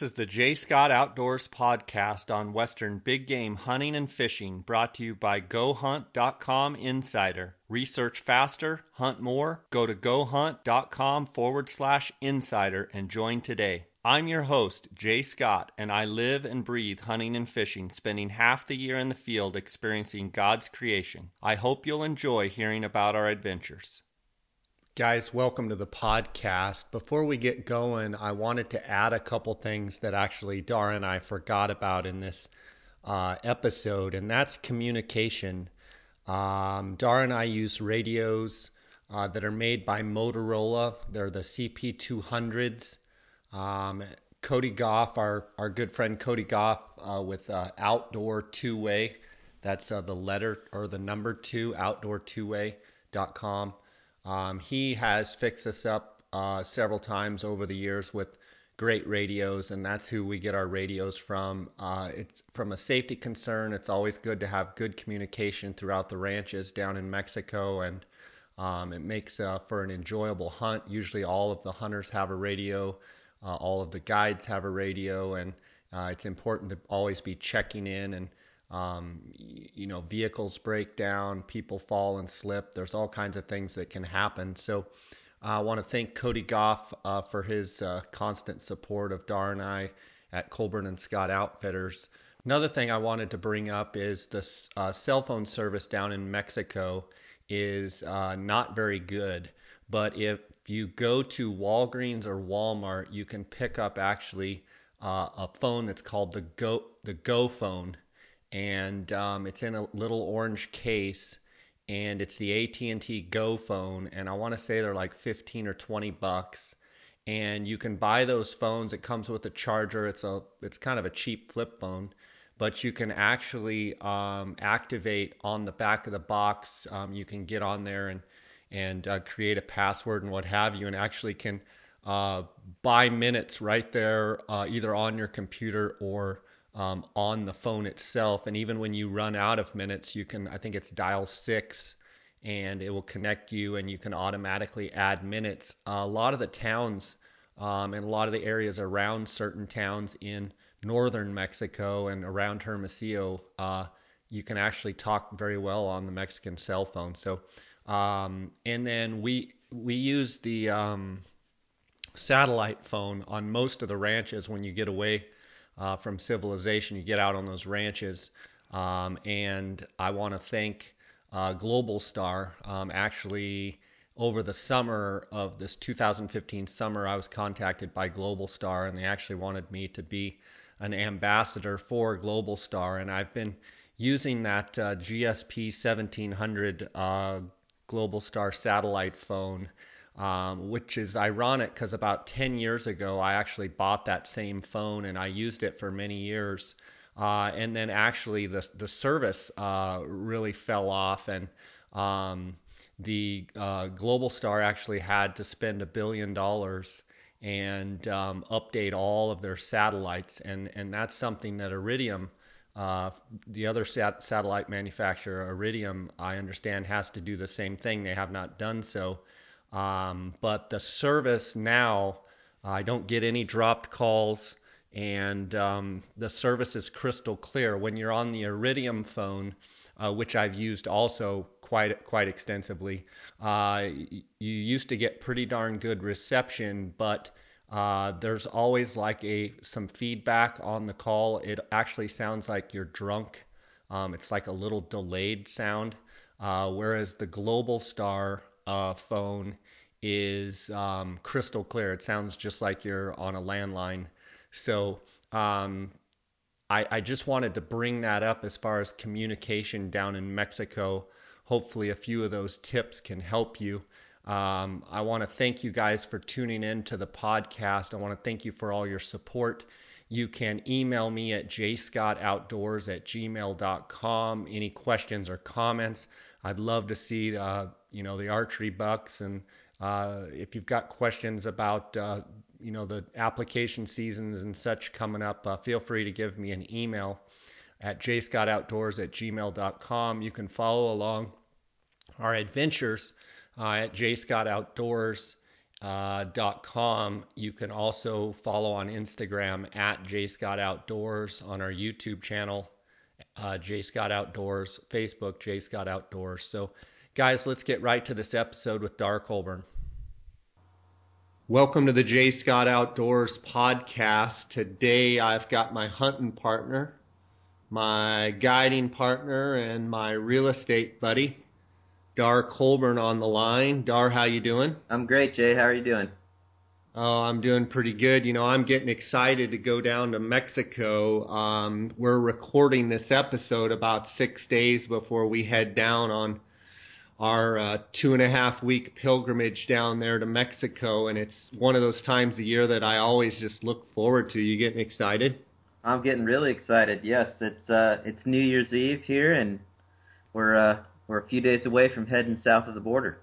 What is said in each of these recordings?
This is the J. Scott Outdoors podcast on Western big game hunting and fishing, brought to you by GoHunt.com Insider. Research faster, hunt more. Go to GoHunt.com forward slash insider and join today. I'm your host, Jay Scott, and I live and breathe hunting and fishing, spending half the year in the field experiencing God's creation. I hope you'll enjoy hearing about our adventures. Guys, welcome to the podcast. Before we get going, I wanted to add a couple things that actually Dara and I forgot about in this uh, episode, and that's communication. Um, Dara and I use radios uh, that are made by Motorola. They're the CP200s. Um, Cody Goff, our, our good friend Cody Goff uh, with uh, Outdoor Two Way. That's uh, the letter or the number two, outdoor2way.com. Um, he has fixed us up uh, several times over the years with great radios, and that's who we get our radios from. Uh, it's from a safety concern. It's always good to have good communication throughout the ranches down in Mexico, and um, it makes uh, for an enjoyable hunt. Usually, all of the hunters have a radio. Uh, all of the guides have a radio, and uh, it's important to always be checking in. And um, you know, vehicles break down, people fall and slip. There's all kinds of things that can happen. So, I want to thank Cody Goff uh, for his uh, constant support of Dar and I at Colburn and Scott Outfitters. Another thing I wanted to bring up is the uh, cell phone service down in Mexico is uh, not very good. But if you go to Walgreens or Walmart, you can pick up actually uh, a phone that's called the Go the Go phone, and um, it's in a little orange case, and it's the AT and T Go phone, and I want to say they're like fifteen or twenty bucks, and you can buy those phones. It comes with a charger. It's a it's kind of a cheap flip phone. But you can actually um, activate on the back of the box. Um, you can get on there and and uh, create a password and what have you, and actually can uh, buy minutes right there, uh, either on your computer or um, on the phone itself. And even when you run out of minutes, you can, I think it's dial six and it will connect you and you can automatically add minutes. a lot of the towns um, and a lot of the areas around certain towns in northern Mexico and around Hermosillo, uh, you can actually talk very well on the Mexican cell phone. So um, and then we we use the um, satellite phone on most of the ranches when you get away uh, from civilization. You get out on those ranches, um, and I want to thank uh, Globalstar. Um, actually, over the summer of this 2015 summer, I was contacted by Globalstar, and they actually wanted me to be an ambassador for Globalstar, and I've been using that uh, GSP 1700 uh, Globalstar satellite phone, um, which is ironic because about 10 years ago, I actually bought that same phone and I used it for many years. Uh, and then actually, the, the service uh, really fell off, and um, the uh, Globalstar actually had to spend a billion dollars and um, update all of their satellites. And, and that's something that Iridium uh, the other sat- satellite manufacturer, Iridium, I understand, has to do the same thing. They have not done so. Um, but the service now, I don't get any dropped calls, and um, the service is crystal clear. When you're on the Iridium phone, uh, which I've used also quite quite extensively, uh, you used to get pretty darn good reception, but uh, there's always like a some feedback on the call. It actually sounds like you're drunk. Um, it's like a little delayed sound. Uh, whereas the Globalstar uh, phone is um, crystal clear. It sounds just like you're on a landline. So um, I, I just wanted to bring that up as far as communication down in Mexico. Hopefully, a few of those tips can help you. Um, I want to thank you guys for tuning in to the podcast. I want to thank you for all your support. You can email me at jscottoutdoors at gmail.com. Any questions or comments? I'd love to see, uh, you know, the archery bucks. And uh, if you've got questions about, uh, you know, the application seasons and such coming up, uh, feel free to give me an email at jscottoutdoors at gmail.com. You can follow along our adventures uh, at jscottoutdoors.com. Uh. You can also follow on Instagram at jscottoutdoors on our YouTube channel, uh, J Scott Outdoors, Facebook J Scott Outdoors. So, guys, let's get right to this episode with Dar Colburn. Welcome to the J Scott Outdoors podcast. Today I've got my hunting partner, my guiding partner, and my real estate buddy, Dar Colburn on the line. Dar, how you doing? I'm great, Jay. How are you doing? Oh, I'm doing pretty good. You know, I'm getting excited to go down to Mexico. Um, we're recording this episode about six days before we head down on our uh, two and a half week pilgrimage down there to Mexico, and it's one of those times a year that I always just look forward to. You getting excited? I'm getting really excited. Yes, it's uh, it's New Year's Eve here, and we're uh, we're a few days away from heading south of the border.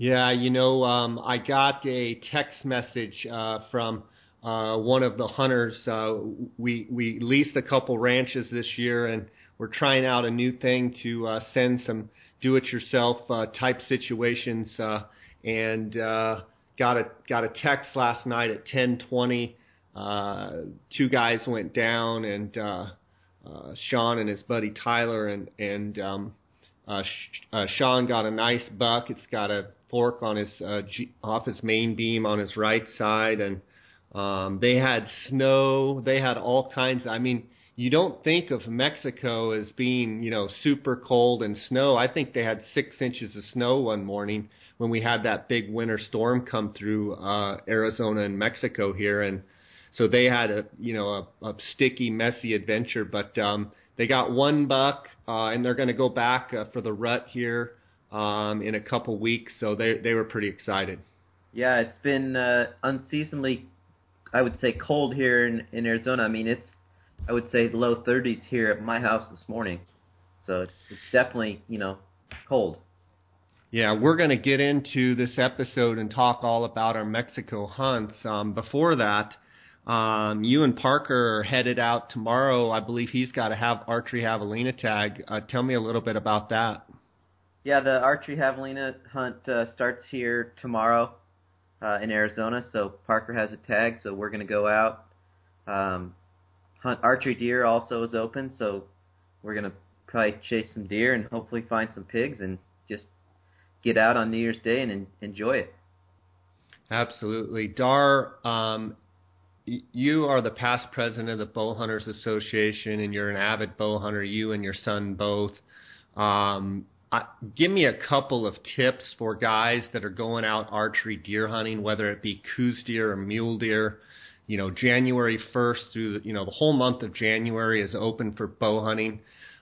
Yeah, you know, um, I got a text message uh, from uh, one of the hunters. Uh, we we leased a couple ranches this year, and we're trying out a new thing to uh, send some do-it-yourself uh, type situations. Uh, and uh, got a got a text last night at 10:20. Uh, two guys went down, and uh, uh, Sean and his buddy Tyler, and and um, uh, uh, Sean got a nice buck. It's got a fork on his uh, G- off his main beam on his right side, and um, they had snow. They had all kinds. I mean, you don't think of Mexico as being you know super cold and snow. I think they had six inches of snow one morning when we had that big winter storm come through uh, Arizona and Mexico here, and so they had a you know a, a sticky, messy adventure. But um, they got one buck, uh, and they're going to go back uh, for the rut here um, in a couple weeks. So they they were pretty excited. Yeah, it's been uh, unseasonably, I would say, cold here in, in Arizona. I mean, it's I would say low 30s here at my house this morning. So it's, it's definitely you know cold. Yeah, we're going to get into this episode and talk all about our Mexico hunts. Um, before that, um, you and Parker are headed out tomorrow. I believe he's got to have archery javelina tag. Uh, tell me a little bit about that. Yeah, the archery javelina hunt uh, starts here tomorrow uh, in Arizona. So Parker has a tag, so we're going to go out. Um, hunt archery deer also is open, so we're going to probably chase some deer and hopefully find some pigs and just get out on New Year's Day and en- enjoy it. Absolutely, Dar. Um, you are the past president of the Bow Hunters Association, and you're an avid bow hunter. You and your son both. Um, Give me a couple of tips for guys that are going out archery deer hunting, whether it be Coues deer or mule deer. You know, January 1st through the, you know the whole month of January is open for bow hunting.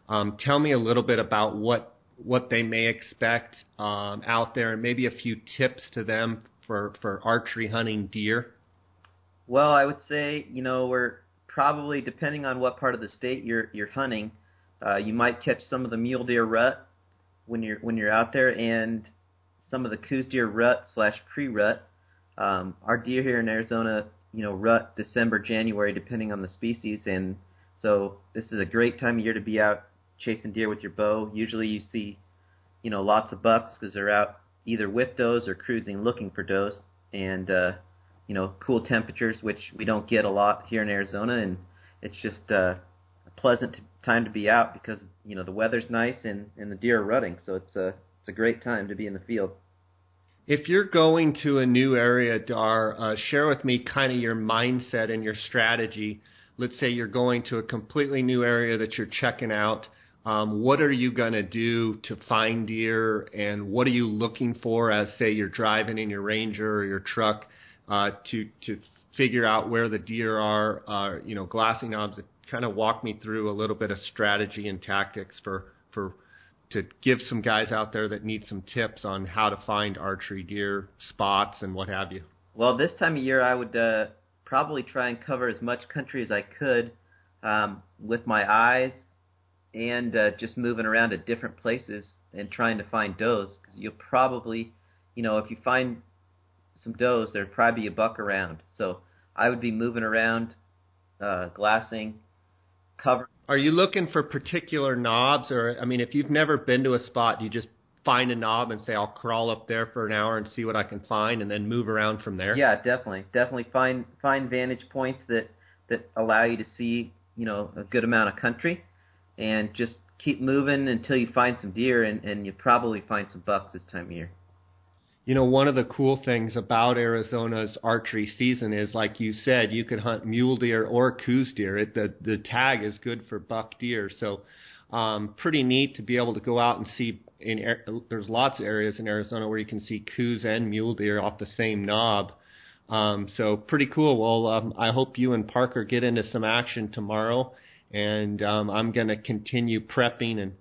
Um, tell me a little bit about what what they may expect um, out there, and maybe a few tips to them for for archery hunting deer. Well, I would say you know we're probably depending on what part of the state you're you're hunting, uh, you might catch some of the mule deer rut when you're when you're out there, and some of the Coues deer rut slash pre rut. Um, our deer here in Arizona, you know, rut December January depending on the species, and so this is a great time of year to be out chasing deer with your bow. Usually you see, you know, lots of bucks because they're out either with does or cruising looking for does, and uh, you know, cool temperatures, which we don't get a lot here in Arizona, and it's just uh, pleasant time to be out because you know the weather's nice and and the deer are rutting, so it's a it's a great time to be in the field. If you're going to a new area, Dar, uh, share with me kind of your mindset and your strategy. Let's say you're going to a completely new area that you're checking out. Um, what are you going to do to find deer, and what are you looking for as, say, you're driving in your Ranger or your truck? uh, to to figure out where the deer are. Uh, you know, glassing knobs. Kind of walk me through a little bit of strategy and tactics for for to give some guys out there that need some tips on how to find archery deer spots and what have you. Well, this time of year, I would uh, probably try and cover as much country as I could um, with my eyes and uh, just moving around at different places and trying to find does because you'll probably, you know, if you find some does, there'd probably be a buck around. So I would be moving around, uh, glassing, cover. Are you looking for particular knobs, or I mean, if you've never been to a spot, do you just find a knob and say I'll crawl up there for an hour and see what I can find, and then move around from there? Yeah, definitely, definitely find find vantage points that that allow you to see you know a good amount of country, and just keep moving until you find some deer, and and you probably find some bucks this time of year. You know, one of the cool things about Arizona's archery season is, like you said, you could hunt mule deer or Coues deer. It, the the tag is good for buck deer, so um, pretty neat to be able to go out and see. In there's lots of areas in Arizona where you can see Coues and mule deer off the same knob. Um, so pretty cool. Well, um, I hope you and Parker get into some action tomorrow, and um, I'm going to continue prepping. And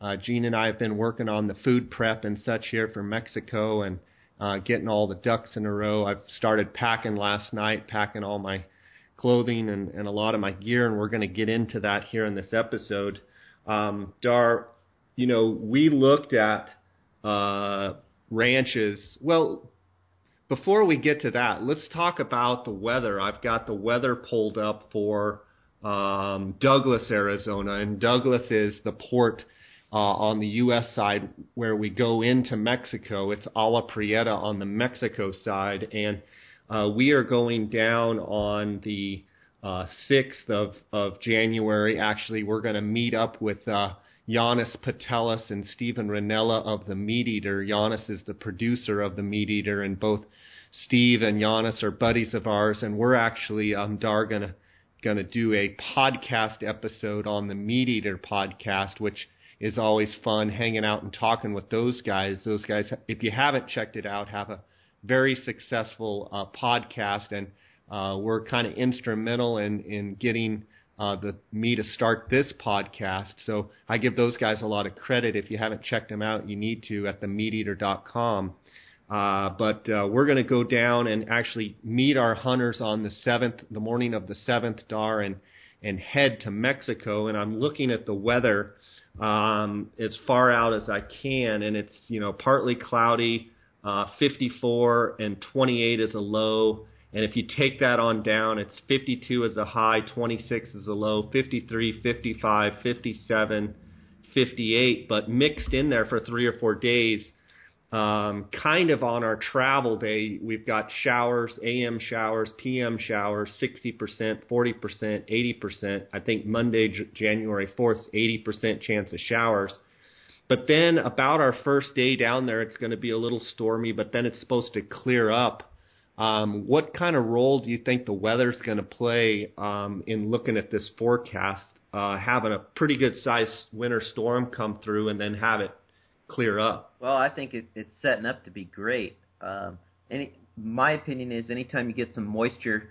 uh, Gene and I have been working on the food prep and such here for Mexico, and uh, getting all the ducks in a row. I've started packing last night, packing all my clothing and, and a lot of my gear, and we're going to get into that here in this episode. Um, Dar, you know, we looked at uh, ranches. Well, before we get to that, let's talk about the weather. I've got the weather pulled up for um, Douglas, Arizona, and Douglas is the port uh, on the U.S. side where we go into Mexico. It's Agua Prieta on the Mexico side, and uh, we are going down on the uh, 6th of, of January. Actually, we're going to meet up with uh, Janis Putelis and Steven Rinella of the Meat Eater. Janis is the producer of the Meat Eater, and both Steve and Janis are buddies of ours, and we're actually um, Dar gonna gonna do a podcast episode on the Meat Eater podcast, which is always fun hanging out and talking with those guys. Those guys, if you haven't checked it out, have a very successful uh, podcast, and uh, we're kind of instrumental in in getting uh, the me to start this podcast. So I give those guys a lot of credit. If you haven't checked them out, you need to at themeateater.com. Uh, but uh, we're going to go down and actually meet our hunters on the seventh, the morning of the seventh dar, and and head to Mexico. And I'm looking at the weather um, as far out as I can, and it's you know partly cloudy, uh, 54 and 28 is a low. And if you take that on down, it's 52 as a high, 26 as a low, 53, 55, 57, 58. But mixed in there for three or four days, um, kind of on our travel day, we've got showers, AM showers, PM showers, 60%, 40%, 80%. I think Monday, J- January 4th, 80% chance of showers. But then about our first day down there, it's going to be a little stormy, but then it's supposed to clear up. Um, what kind of role do you think the weather's going to play um, in looking at this forecast? Uh, having a pretty good sized winter storm come through and then have it clear up. Well, I think it, it's setting up to be great. Um, any, my opinion is anytime you get some moisture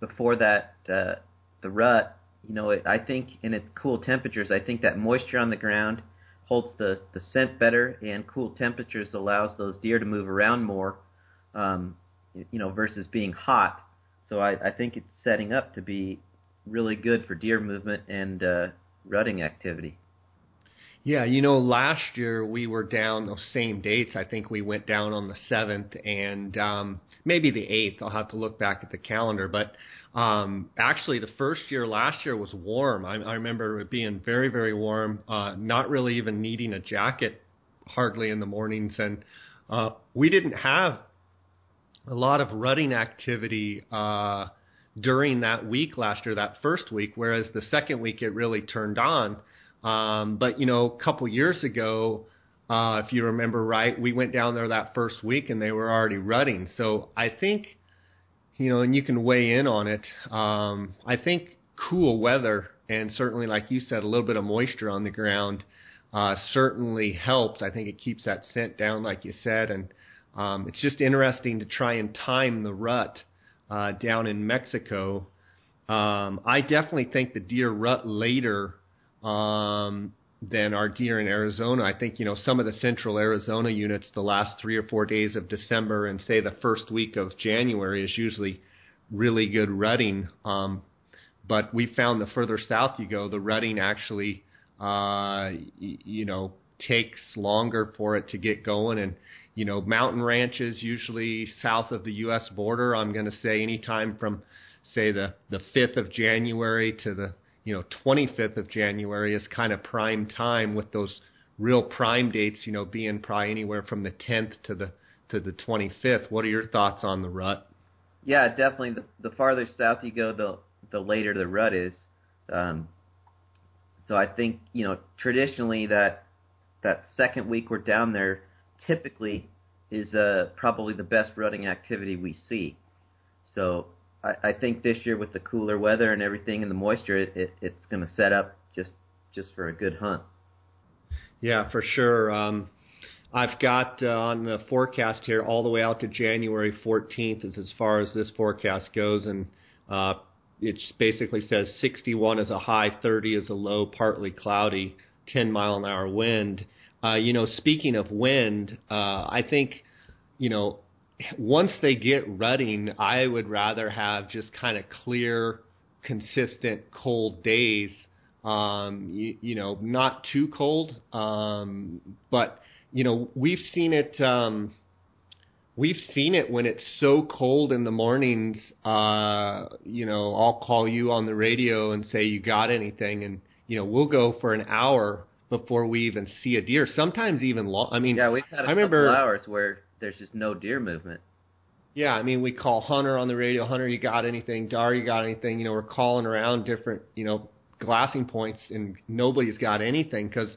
before that uh, the rut, you know, it, I think in its cool temperatures, I think that moisture on the ground holds the the scent better, and cool temperatures allows those deer to move around more, um, you know, versus being hot. So I, I think it's setting up to be really good for deer movement and uh, rutting activity. Yeah, you know, last year we were down those same dates. I think we went down on the seventh and um, maybe the eighth. I'll have to look back at the calendar, but um, actually, the first year last year was warm. I, I remember it being very, very warm. Uh, not really even needing a jacket hardly in the mornings, and uh, we didn't have a lot of rutting activity. Uh, during that week last year, that first week, whereas the second week it really turned on. Um, but you know, a couple years ago, uh, if you remember right, we went down there that first week and they were already rutting. So I think, you know, and you can weigh in on it. Um, I think cool weather and certainly, like you said, a little bit of moisture on the ground uh, certainly helps. I think it keeps that scent down, like you said, and um, it's just interesting to try and time the rut uh, down in Mexico. Um, I definitely think the deer rut later um, than our deer in Arizona. I think you know some of the central Arizona units, the last three or four days of December and say the first week of January is usually really good rutting. Um, but we found the further south you go, the rutting actually, uh, y- you know, takes longer for it to get going. And you know, mountain ranches usually south of the U.S. border. I'm going to say anytime from say the the 5th of January to the you know 25th of January is kind of prime time with those real prime dates, you know, being probably anywhere from the 10th to the to the 25th. What are your thoughts on the rut? Yeah, definitely. The, the farther south you go, the the later the rut is. Um, so I think you know traditionally that that second week we're down there typically is uh, probably the best rutting activity we see. So I, I think this year with the cooler weather and everything and the moisture, it, it, it's going to set up just just for a good hunt. Yeah, for sure. Um, I've got uh, on the forecast here all the way out to January 14th is as far as this forecast goes, and uh, it basically says 61 is a high, 30 is a low, partly cloudy, 10 mile an hour wind. Uh, you know, speaking of wind, uh, I think, you know, once they get rutting, I would rather have just kind of clear, consistent, cold days. Um, you, you know, not too cold, um, but you know, we've seen it. Um, we've seen it when it's so cold in the mornings. Uh, you know, I'll call you on the radio and say you got anything, and you know, we'll go for an hour before we even see a deer. Sometimes even long. I mean, yeah, we've had a I remember, hours where there's just no deer movement. Yeah, I mean, we call Hunter on the radio. Hunter, you got anything? Dar, you got anything? You know, we're calling around different, you know, glassing points, and nobody's got anything because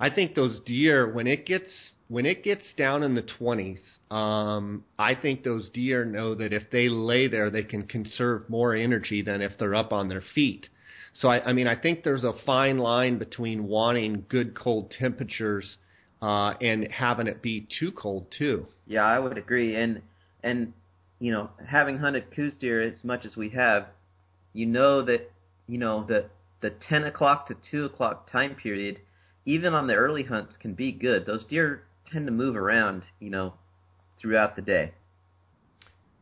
I think those deer when it gets when it gets down in the 20s, um, I think those deer know that if they lay there, they can conserve more energy than if they're up on their feet. So I, I mean, I think there's a fine line between wanting good cold temperatures uh, and having it be too cold too. Yeah, I would agree. And and you know, having hunted Coues deer as much as we have, you know that you know the the 10 o'clock to 2 o'clock time period, even on the early hunts, can be good. Those deer tend to move around, you know, throughout the day.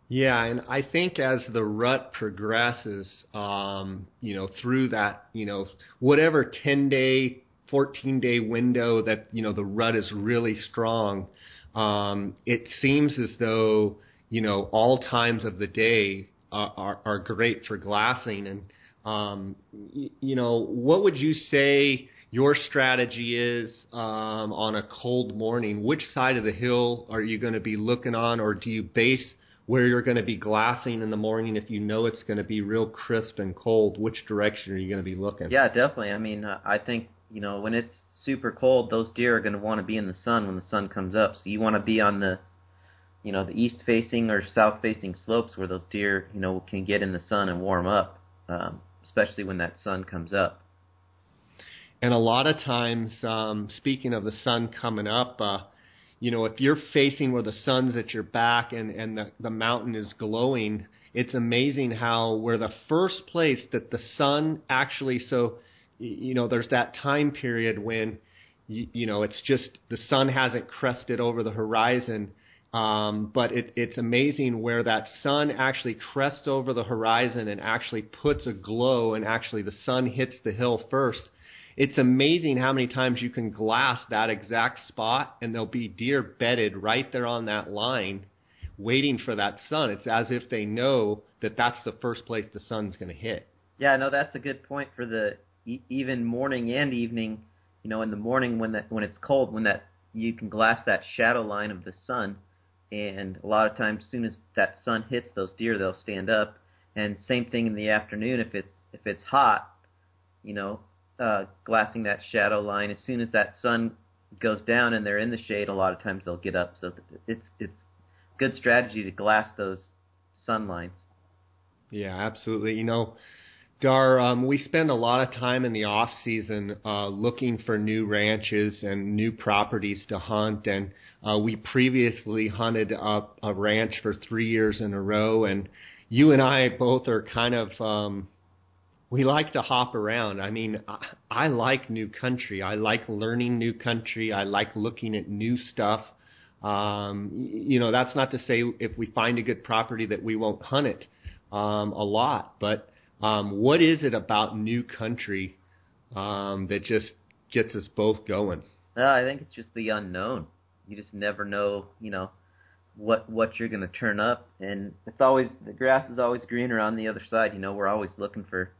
Yeah, and I think as the rut progresses, um, you know, through that, you know, whatever 10 day, 14 day window that, you know, the rut is really strong, um, it seems as though, you know, all times of the day are, are, are great for glassing. And, um, y- you know, what would you say your strategy is um, on a cold morning? Which side of the hill are you going to be looking on, or do you base – where you're going to be glassing in the morning if you know it's going to be real crisp and cold which direction are you going to be looking yeah definitely i mean uh, i think you know when it's super cold those deer are going to want to be in the sun when the sun comes up. So you want to be on the you know the east facing or south facing slopes where those deer you know can get in the sun and warm up um, especially when that sun comes up. And a lot of times um, speaking of the sun coming up uh, you know, if you're facing where the sun's at your back and, and the, the mountain is glowing, it's amazing how where the first place that the sun actually so you know, there's that time period when you, you know, it's just the sun hasn't crested over the horizon. Um, but it, it's amazing where that sun actually crests over the horizon and actually puts a glow, and actually the sun hits the hill first it's amazing how many times you can glass that exact spot and there'll be deer bedded right there on that line waiting for that sun. It's as if they know that that's the first place the sun's going to hit. Yeah, no, that's a good point for the even morning and evening. You know, in the morning when that when it's cold, when that you can glass that shadow line of the sun, and a lot of times, soon as that sun hits those deer, they'll stand up. And same thing in the afternoon if it's if it's hot, you know, uh, glassing that shadow line. As soon as that sun goes down and they're in the shade, a lot of times they'll get up. So it's it's good strategy to glass those sun lines. Yeah, absolutely. You know, Dar, um, we spend a lot of time in the off season uh, looking for new ranches and new properties to hunt, and uh, we previously hunted up a ranch for three years in a row, and you and I both are kind of um, we like to hop around. I mean, I, I like new country. I like learning new country. I like looking at new stuff. Um, you know, that's not to say if we find a good property that we won't hunt it um, a lot, but um, what is it about new country um, that just gets us both going? Uh, I think it's just the unknown. You just never know, you know, what what you're going to turn up, and it's always the grass is always greener on the other side. You know, we're always looking for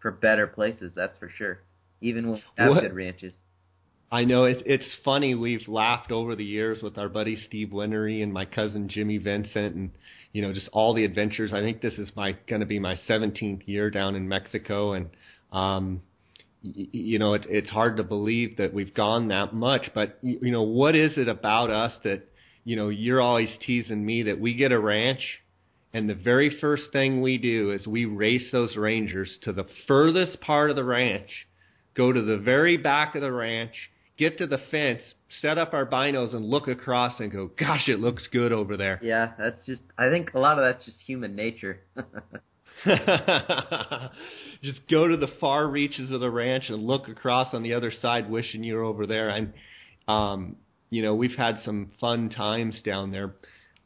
for better places. That's for sure. Even with good ranches. I know it's it's funny. We've laughed over the years with our buddy Steve Winery and my cousin Jimmy Vincent, and you know just all the adventures. I think this is my going to be my 17th year down in Mexico, and um, you know it, it's hard to believe that we've gone that much. But you know what is it about us that you know you're always teasing me that we get a ranch and the very first thing we do is we race those rangers to the furthest part of the ranch, go to the very back of the ranch, get to the fence, set up our binos, and look across and go, "Gosh, it looks good over there." Yeah, that's just. I think a lot of that's just human nature. just go to the far reaches of the ranch and look across on the other side, wishing you were over there. And um, you know, we've had some fun times down there.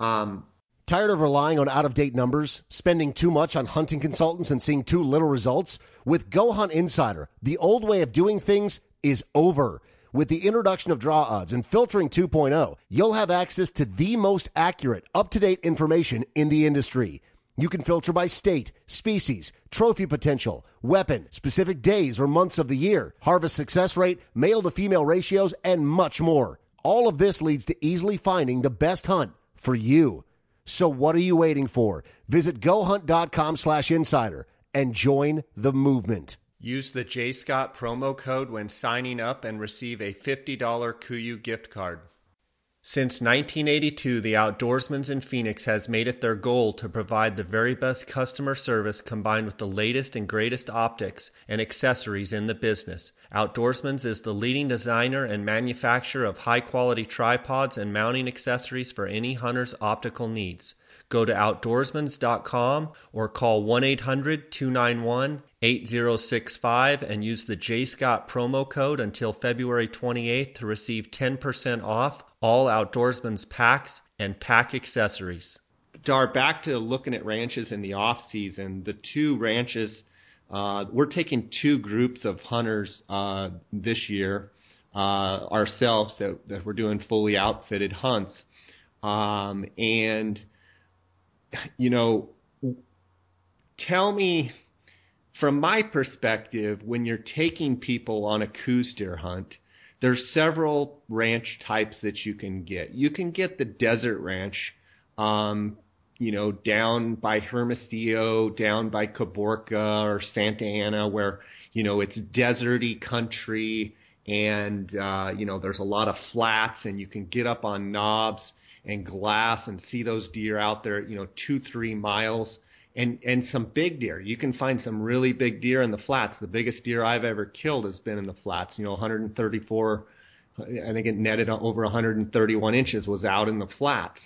Um, Tired of relying on out of date numbers, spending too much on hunting consultants, and seeing too little results? With Go Hunt Insider, the old way of doing things is over. With the introduction of draw odds and filtering 2.0, you'll have access to the most accurate, up to date information in the industry. You can filter by state, species, trophy potential, weapon, specific days or months of the year, harvest success rate, male to female ratios, and much more. All of this leads to easily finding the best hunt for you. So what are you waiting for? Visit gohunt.com slash insider and join the movement. Use the J Scott promo code when signing up and receive a $50 KUIU gift card. Since 1982, the Outdoorsman's in Phoenix has made it their goal to provide the very best customer service combined with the latest and greatest optics and accessories in the business. Outdoorsman's is the leading designer and manufacturer of high quality tripods and mounting accessories for any hunter's optical needs. Go to outdoorsmans.com or call 1 800 291 8065 and use the J Scott promo code until February 28th to receive 10% off all Outdoorsman's packs and pack accessories. Dar, back to looking at ranches in the off season. The two ranches, uh, we're taking two groups of hunters uh, this year uh, ourselves that, that we're doing fully outfitted hunts, um, and you know, tell me from my perspective, when you're taking people on a Coues deer hunt, there's several ranch types that you can get. You can get the desert ranch, um, you know, down by Hermosillo, down by Caborca or Santa Ana, where you know it's deserty country, and uh, you know there's a lot of flats, and you can get up on knobs and glass and see those deer out there, you know, two three miles and and some big deer. You can find some really big deer in the flats. The biggest deer I've ever killed has been in the flats. You know, 134. I think it netted over 131 inches was out in the flats.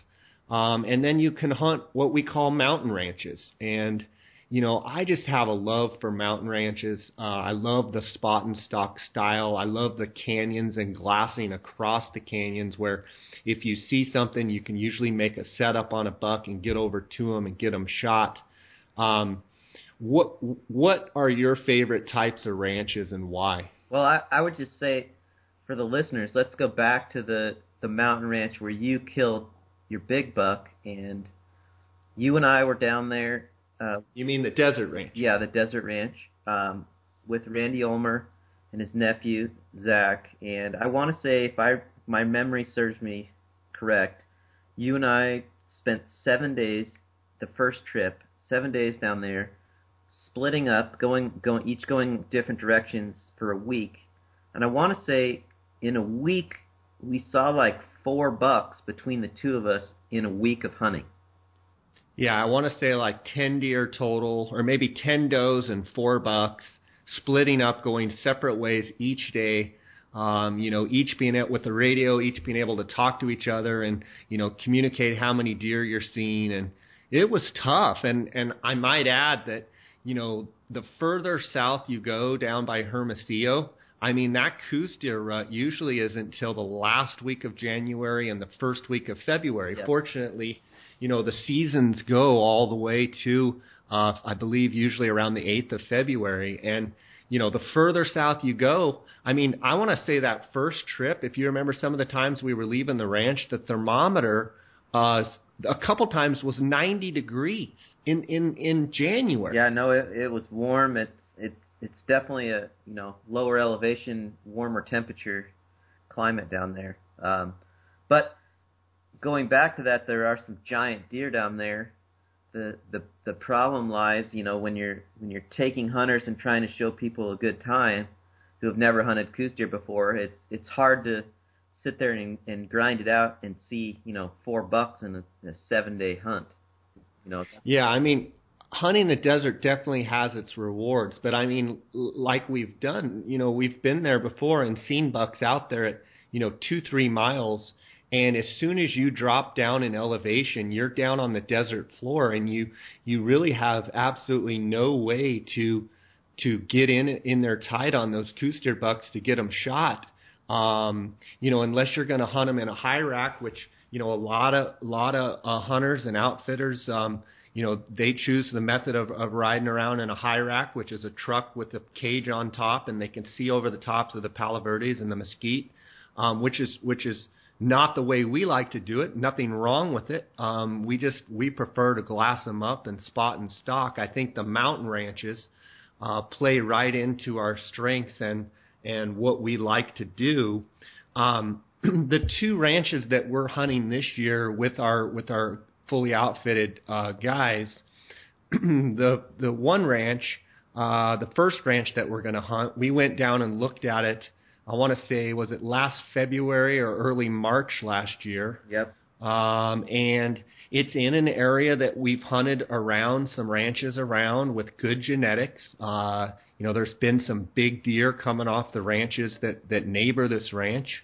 Um, and then you can hunt what we call mountain ranches. And you know, I just have a love for mountain ranches. Uh, I love the spot and stock style. I love the canyons and glassing across the canyons where if you see something, you can usually make a setup on a buck and get over to them and get them shot. Um, what what are your favorite types of ranches and why? Well, I, I would just say for the listeners, let's go back to the the mountain ranch where you killed your big buck, and you and I were down there. Uh, you mean the desert ranch? Yeah, the desert ranch um, with Randy Ulmer and his nephew Zach. And I want to say, if I my memory serves me correct, you and I spent seven days the first trip seven days down there, splitting up, going going each going different directions for a week. And I want to say in a week we saw like four bucks between the two of us in a week of hunting. Yeah, I want to say like 10 deer total, or maybe 10 does and four bucks, splitting up, going separate ways each day. Um, you know, each being out with the radio, each being able to talk to each other and, you know, communicate how many deer you're seeing. And, it was tough. And and I might add that you know the further south you go down by Hermosillo, I mean that Coues deer rut usually isn't until the last week of January and the first week of February. Yep. Fortunately, you know the seasons go all the way to uh, I believe usually around the 8th of February and you know, the further south you go, I mean, I want to say that first trip, if you remember some of the times we were leaving the ranch, the thermometer uh, a couple times was 90 degrees in in in January. Yeah, no, it, it was warm. It's it's it's definitely a you know lower elevation, warmer temperature climate down there. Um, but going back to that, there are some giant deer down there. The the the problem lies, you know, when you're when you're taking hunters and trying to show people a good time who have never hunted Coues deer before. It's it's hard to sit there and, and grind it out and see, you know, four bucks in a, a seven day hunt. You know. Yeah, I mean, hunting the desert definitely has its rewards, but I mean, like we've done, you know, we've been there before and seen bucks out there at, you know, two, three miles. And as soon as you drop down in elevation, you're down on the desert floor, and you you really have absolutely no way to to get in in there tight on those deer bucks to get them shot. Um, you know, unless you're going to hunt them in a high rack, which you know a lot of a lot of uh, hunters and outfitters, um, you know, they choose the method of, of riding around in a high rack, which is a truck with a cage on top, and they can see over the tops of the palo verdes and the mesquite, um, which is which is not the way we like to do it. Nothing wrong with it. Um, we just we prefer to glass them up and spot and stock. I think the mountain ranches uh, play right into our strengths and and what we like to do. Um, the two ranches that we're hunting this year with our with our fully outfitted uh, guys, the the one ranch, uh, the first ranch that we're going to hunt, we went down and looked at it. I want to say was it last February or early March last year. Yep. Um, and it's in an area that we've hunted around some ranches around with good genetics. Uh, you know, there's been some big deer coming off the ranches that that neighbor this ranch,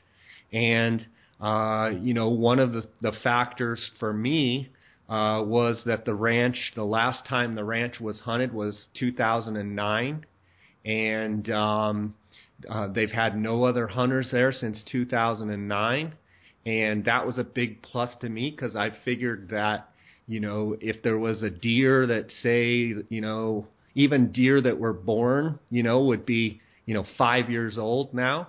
and uh, you know, one of the, the factors for me uh, was that the ranch, the last time the ranch was hunted was 2009, and um, uh, they've had no other hunters there since 2009, and that was a big plus to me because I figured that you know if there was a deer that say you know even deer that were born, you know, would be, you know, five years old now.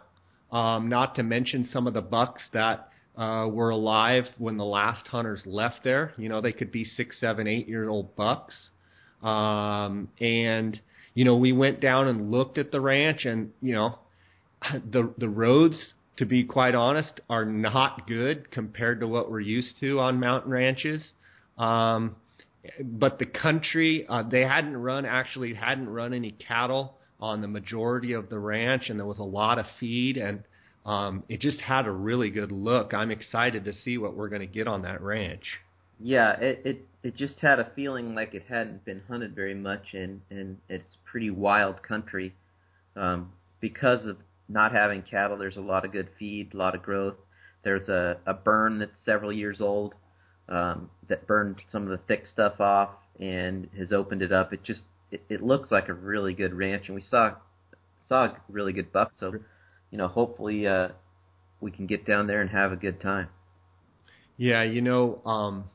Um, not to mention some of the bucks that uh, were alive when the last hunters left there. You know, they could be six, seven, eight year old bucks. Um, and you know, we went down and looked at the ranch, and you know, the the roads, to be quite honest, are not good compared to what we're used to on mountain ranches. Um, but the country uh, they hadn't run actually hadn't run any cattle on the majority of the ranch, and there was a lot of feed, and um, it just had a really good look. I'm excited to see what we're going to get on that ranch. Yeah, it, it it just had a feeling like it hadn't been hunted very much, and and it's pretty wild country. Um, because of not having cattle, there's a lot of good feed, a lot of growth. There's a, a burn that's several years old um, that burned some of the thick stuff off and has opened it up. It just it, it looks like a really good ranch, and we saw saw a really good buck. So, you know, hopefully uh, we can get down there and have a good time. Yeah, you know, um,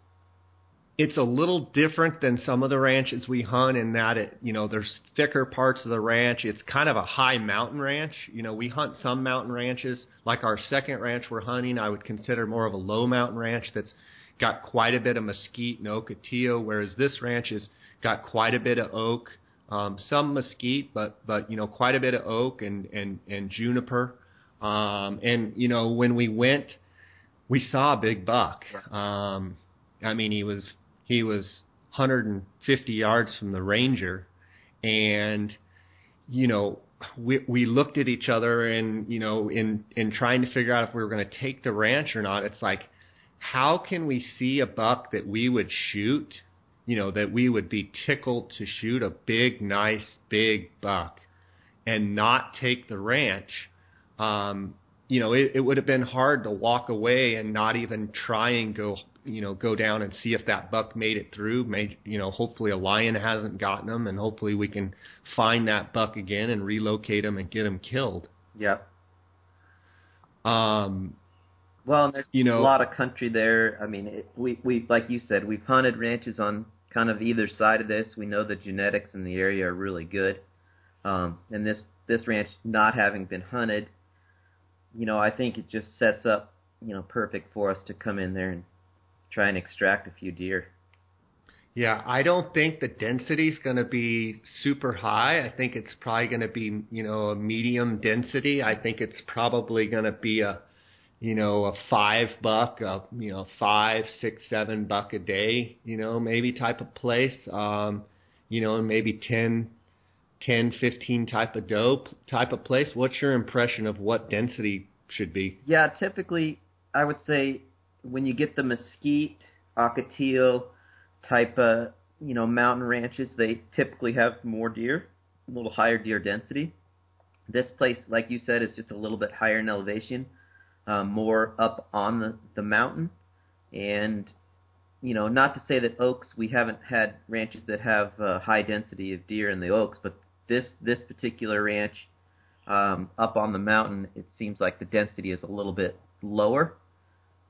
it's a little different than some of the ranches we hunt in that it, you know, there's thicker parts of the ranch. It's kind of a high mountain ranch. You know, we hunt some mountain ranches, like our second ranch we're hunting. I would consider more of a low mountain ranch that's got quite a bit of mesquite and ocotillo, whereas this ranch has got quite a bit of oak, um, some mesquite, but but you know quite a bit of oak and and and juniper. Um, and you know when we went, we saw a big buck. Um, I mean he was he was 150 yards from the ranger, and you know we we looked at each other and you know in in trying to figure out if we were going to take the ranch or not. It's like how can we see a buck that we would shoot, you know, that we would be tickled to shoot a big, nice, big buck and not take the ranch? Um, you know, it, it would have been hard to walk away and not even try and go, you know, go down and see if that buck made it through. May, you know, hopefully a lion hasn't gotten him, and hopefully we can find that buck again and relocate him and get him killed. Yep. Um, well, there's you know, a lot of country there. I mean, it, we we like you said, we've hunted ranches on kind of either side of this. We know the genetics in the area are really good. Um, and this this ranch not having been hunted, you know, I think it just sets up, you know, perfect for us to come in there and try and extract a few deer. Yeah, I don't think the density is going to be super high. I think it's probably going to be, you know, a medium density. I think it's probably going to be a you know, a five buck, a, you know, five, six, seven buck a day, you know, maybe type of place, um, you know, and maybe 10, 10, 15 type of doe type of place. What's your impression of what density should be? Yeah, typically, I would say when you get the mesquite, ocotillo type of, you know, mountain ranches, they typically have more deer, a little higher deer density. This place, like you said, is just a little bit higher in elevation, um, more up on the, the mountain. And, you know, not to say that oaks, we haven't had ranches that have uh, high density of deer in the oaks, but this, this particular ranch um, up on the mountain, it seems like the density is a little bit lower,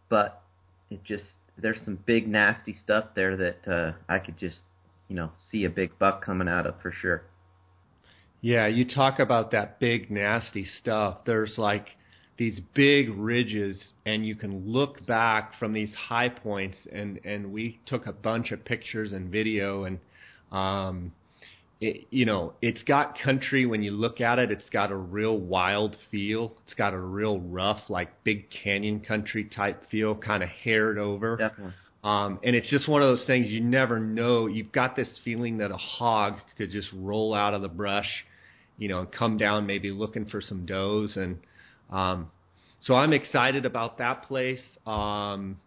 but it just, there's some big nasty stuff there that uh, I could just, you know, see a big buck coming out of for sure. Yeah, you talk about that big nasty stuff. There's like these big ridges and you can look back from these high points and and we took a bunch of pictures and video and um it, you know, it's got country when you look at it. It's got a real wild feel. It's got a real rough, like big canyon country type feel, kind of haired over. Definitely. Um, and it's just one of those things you never know. You've got this feeling that a hog could just roll out of the brush you know, and come down maybe looking for some does. And um, so I'm excited about that place. Um,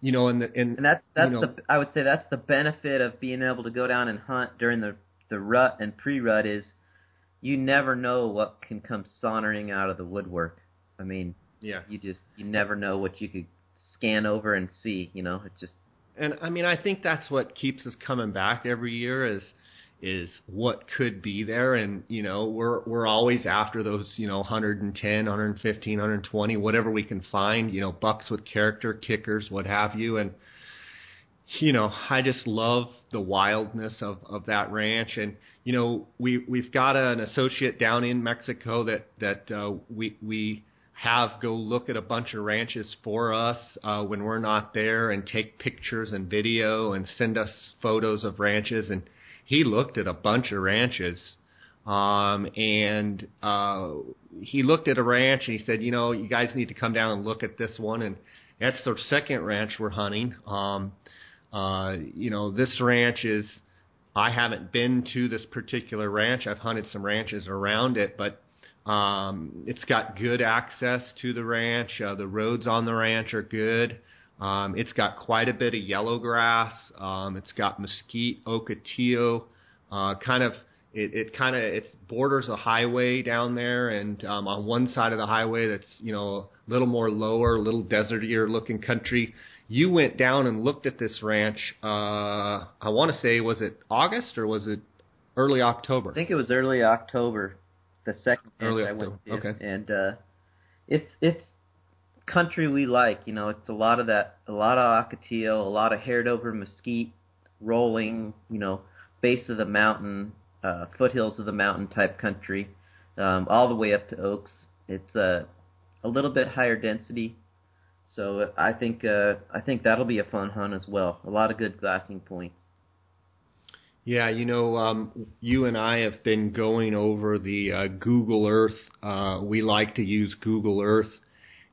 you know, and the, and, and that's that's you know, the I would say that's the benefit of being able to go down and hunt during the the rut and pre-rut is you never know what can come sauntering out of the woodwork. I mean, yeah, you just you never know what you could scan over and see. You know, it just and I mean I think that's what keeps us coming back every year is is what could be there and you know we're we're always after those you know 110 115 120 whatever we can find you know bucks with character kickers what have you and you know I just love the wildness of of that ranch and you know we we've got an associate down in Mexico that that uh, we we have go look at a bunch of ranches for us uh, when we're not there and take pictures and video and send us photos of ranches and he looked at a bunch of ranches um, and uh, he looked at a ranch and he said, you know, you guys need to come down and look at this one. And that's the second ranch we're hunting. Um, uh, you know, this ranch is, I haven't been to this particular ranch. I've hunted some ranches around it, but um, it's got good access to the ranch. Uh, the roads on the ranch are good. Um, it's got quite a bit of yellow grass. Um, it's got mesquite, ocotillo, uh, kind of it, it kind of it borders a highway down there, and um, on one side of the highway that's you know a little more lower, a little desertier looking country. You went down and looked at this ranch. Uh, I want to say was it August or was it early October? I think it was early October. The second early I October. went to. Okay. And uh, it's it's country we like. You know, it's a lot of that, a lot of ocotillo, a lot of haired over mesquite, rolling. You know, base of the mountain, uh, foothills of the mountain type country, um, all the way up to oaks. It's uh, a little bit higher density, so I think uh, I think that'll be a fun hunt as well. A lot of good glassing points. Yeah, you know, um, you and I have been going over the uh, Google Earth. Uh, we like to use Google Earth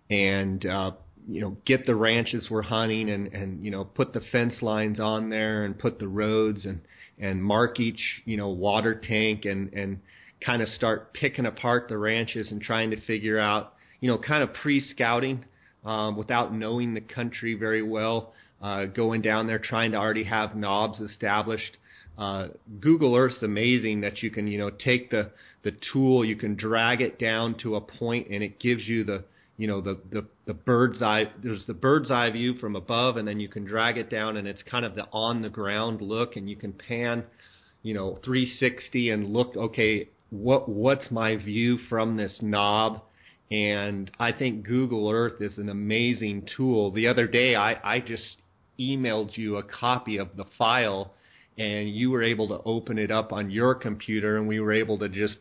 and uh, you know get the ranches we're hunting and and you know put the fence lines on there and put the roads and and mark each you know water tank and and kind of start picking apart the ranches and trying to figure out you know kind of pre-scouting um, without knowing the country very well uh, going down there trying to already have knobs established. Uh, Google Earth's amazing that you can you know take the the tool you can drag it down to a point and it gives you the you know the the the bird's eye there's the bird's eye view from above and then you can drag it down and it's kind of the on the ground look and you can pan you know 360 and look okay what what's my view from this knob and I think Google Earth is an amazing tool. The other day I I just emailed you a copy of the file and you were able to open it up on your computer and we were able to just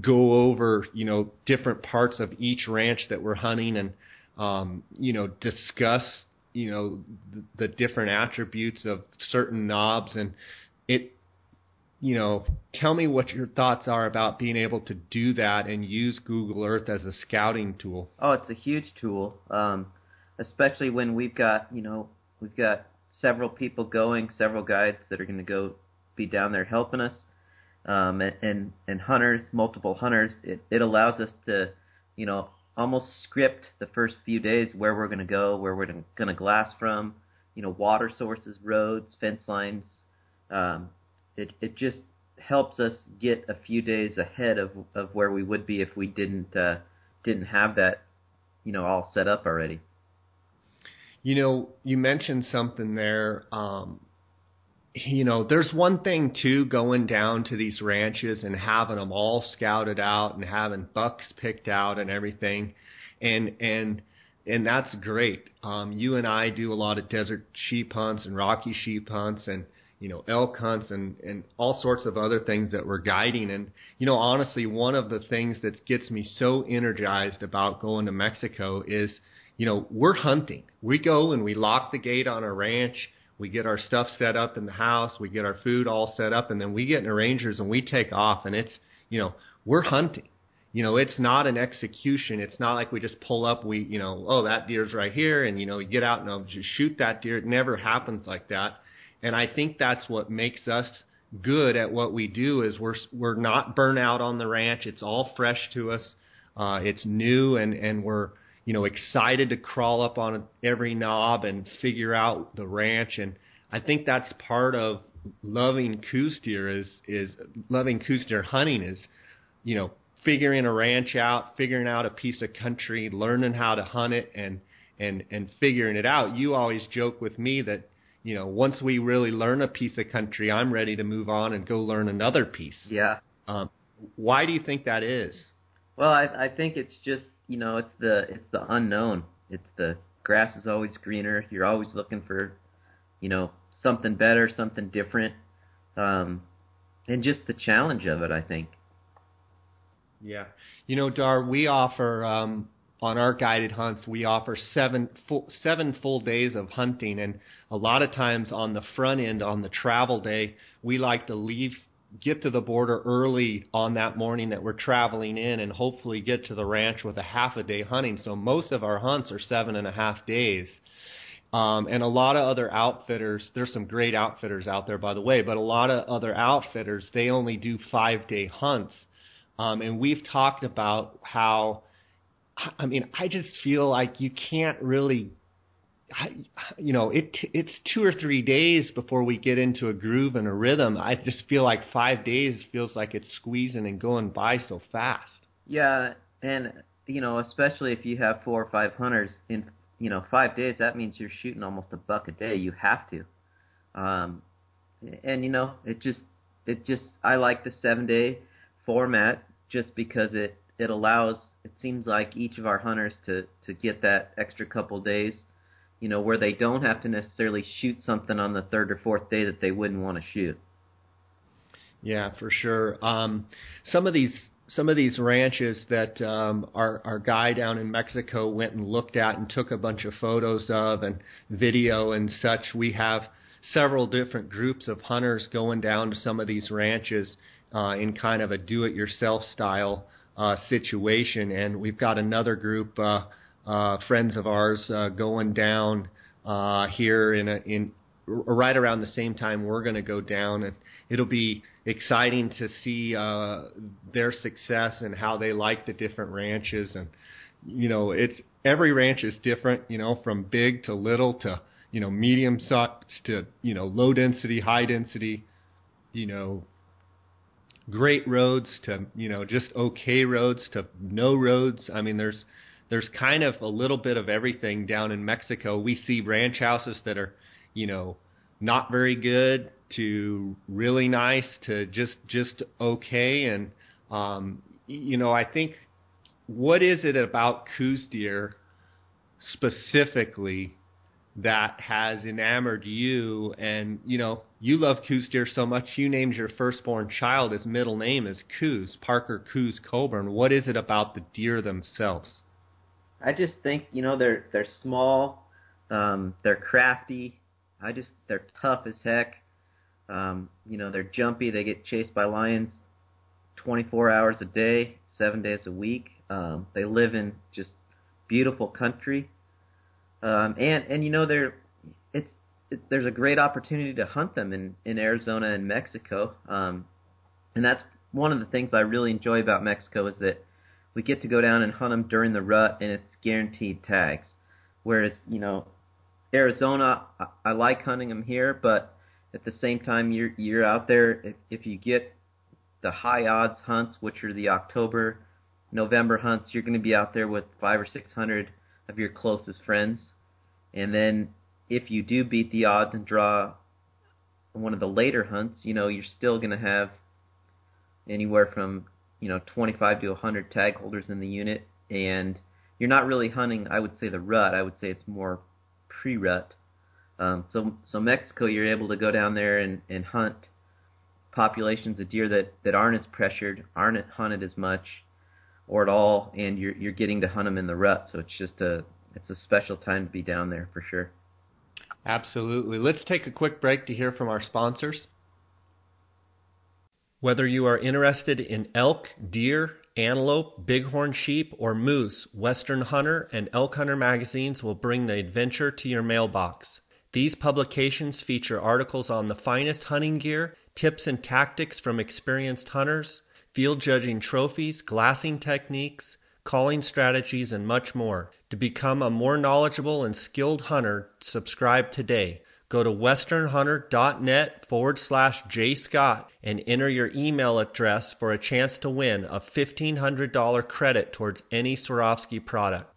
go over you know different parts of each ranch that we're hunting and um, you know discuss you know the, the different attributes of certain knobs and you know, tell me what your thoughts are about being able to do that and use Google Earth as a scouting tool. Oh, it's a huge tool, um, especially when we've got you know we've got several people going, several guides that are going to go be down there helping us, um, and, and and hunters, multiple hunters. It it allows us to, you know, almost script the first few days where we're going to go, where we're going to glass from, you know, water sources, roads, fence lines. Um, it it just helps us get a few days ahead of of where we would be if we didn't uh, didn't have that, you know, all set up already. You know, you mentioned something there. Um, you know, there's one thing too going down to these ranches and having them all scouted out and having bucks picked out and everything, and and and that's great. Um, you and I do a lot of desert sheep hunts and rocky sheep hunts and you know elk hunts and and all sorts of other things that we're guiding. And you know, honestly, one of the things that gets me so energized about going to Mexico is you know we're hunting. We go and we lock the gate on our ranch we get our stuff set up in the house, we get our food all set up, and then we get in the Rangers and we take off. And it's, you know, we're hunting. You know, it's not an execution. It's not like we just pull up, we, you know, oh, that deer's right here, and, you know, you get out and I'll just shoot that deer. It never happens like that. And I think that's what makes us good at what we do is we're we're not burnt out on the ranch. It's all fresh to us. Uh, it's new, and and we're you know, excited to crawl up on every knob and figure out the ranch. And I think that's part of loving Coues deer is is loving Coues deer hunting is, you know, figuring a ranch out, figuring out a piece of country, learning how to hunt it, and and and figuring it out. You always joke with me that you know once we really learn a piece of country, I'm ready to move on and go learn another piece. Yeah. Um, why do you think that is? Well, I, I think it's just you know, it's the it's the unknown. It's the grass is always greener. You're always looking for, you know, something better, something different, um, and just the challenge of it. I think. Yeah, you know, Dar, we offer um, on our guided hunts. We offer seven full seven full days of hunting, and a lot of times on the front end, on the travel day, we like to leave get to the border early on that morning that we're traveling in and hopefully get to the ranch with a half a day hunting. So most of our hunts are seven and a half days. Um, and a lot of other outfitters, there's some great outfitters out there, by the way, but a lot of other outfitters, they only do five day hunts. Um, and we've talked about how, I mean, I just feel like you can't really you know, it it's two or three days before we get into a groove and a rhythm. I just feel like five days feels like it's squeezing and going by so fast. Yeah, and you know, especially if you have four or five hunters in you know five days, that means you're shooting almost a buck a day. You have to, um, and you know, it just it just I like the seven day format just because it it allows it seems like each of our hunters to to get that extra couple days you know, where they don't have to necessarily shoot something on the third or fourth day that they wouldn't want to shoot. Yeah, for sure. Um, some of these some of these ranches that um, our our guy down in Mexico went and looked at and took a bunch of photos of and video and such. We have several different groups of hunters going down to some of these ranches uh, in kind of a do-it-yourself style uh, situation, and we've got another group. Uh, uh, friends of ours uh, going down uh, here in a, in right around the same time we're going to go down, and it'll be exciting to see uh, their success and how they like the different ranches. And you know, it's every ranch is different. You know, from big to little to you know medium size to you know low density, high density. You know, great roads to you know just okay roads to no roads. I mean, there's there's kind of a little bit of everything down in Mexico. We see ranch houses that are, you know, not very good to really nice to just just okay and um you know, I think what is it about Coues deer specifically that has enamored you and you know you love Coues deer so much you named your firstborn child his middle name is Coues Parker Coues Coburn what is it about the deer themselves I just think you know they're they're small, um, they're crafty. I just they're tough as heck. Um, you know, they're jumpy. They get chased by lions 24 hours a day, seven days a week. Um, they live in just beautiful country, um, and and you know they're it's it, there's a great opportunity to hunt them in in Arizona and Mexico, um, and that's one of the things I really enjoy about Mexico is that we get to go down and hunt them during the rut, and it's guaranteed tags. Whereas you know Arizona, I, I like hunting them here, but at the same time, you're you're out there if, if you get the high odds hunts, which are the October, November hunts, you're going to be out there with five or six hundred of your closest friends, and then if you do beat the odds and draw one of the later hunts, you know you're still going to have anywhere from you know 25 to 100 tag holders in the unit, and you're not really hunting. I would say the rut. I would say it's more pre-rut. Um, so so Mexico, you're able to go down there and, and hunt populations of deer that, that aren't as pressured, aren't hunted as much, or at all, and you're you're getting to hunt them in the rut. So it's just a it's a special time to be down there for sure. Absolutely. Let's take a quick break to hear from our sponsors. Whether you are interested in elk, deer, antelope, bighorn sheep, or moose, Western Hunter and Elk Hunter magazines will bring the adventure to your mailbox. These publications feature articles on the finest hunting gear, tips and tactics from experienced hunters, field judging trophies, glassing techniques, calling strategies, and much more. To become a more knowledgeable and skilled hunter, subscribe today. Go to westernhunter.net forward slash jscott and enter your email address for a chance to win a $1,500 credit towards any Swarovski product.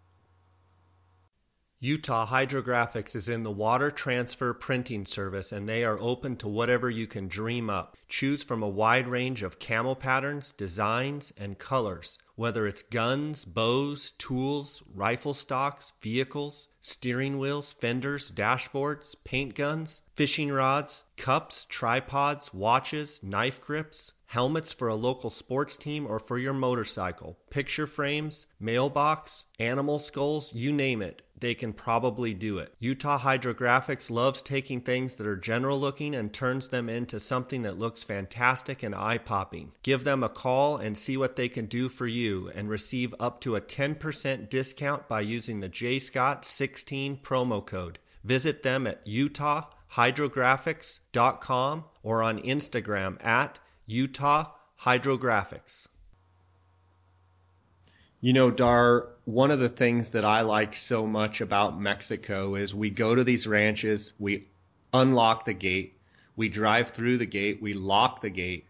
Utah Hydrographics is in the water transfer printing service and they are open to whatever you can dream up. Choose from a wide range of camel patterns, designs, and colors. Whether it's guns, bows, tools, rifle stocks, vehicles, steering wheels, fenders, dashboards, paint guns, fishing rods, cups, tripods, watches, knife grips, helmets for a local sports team or for your motorcycle, picture frames, mailbox, animal skulls, you name it, they can probably do it. Utah Hydrographics loves taking things that are general looking and turns them into something that looks fantastic and eye popping. Give them a call and see what they can do for you and receive up to a 10% discount by using the JScott16 promo code. Visit them at utahhydrographics.com or on Instagram at Utah Hydrographics. You know, Dar, one of the things that I like so much about Mexico is we go to these ranches, we unlock the gate, we drive through the gate, we lock the gate,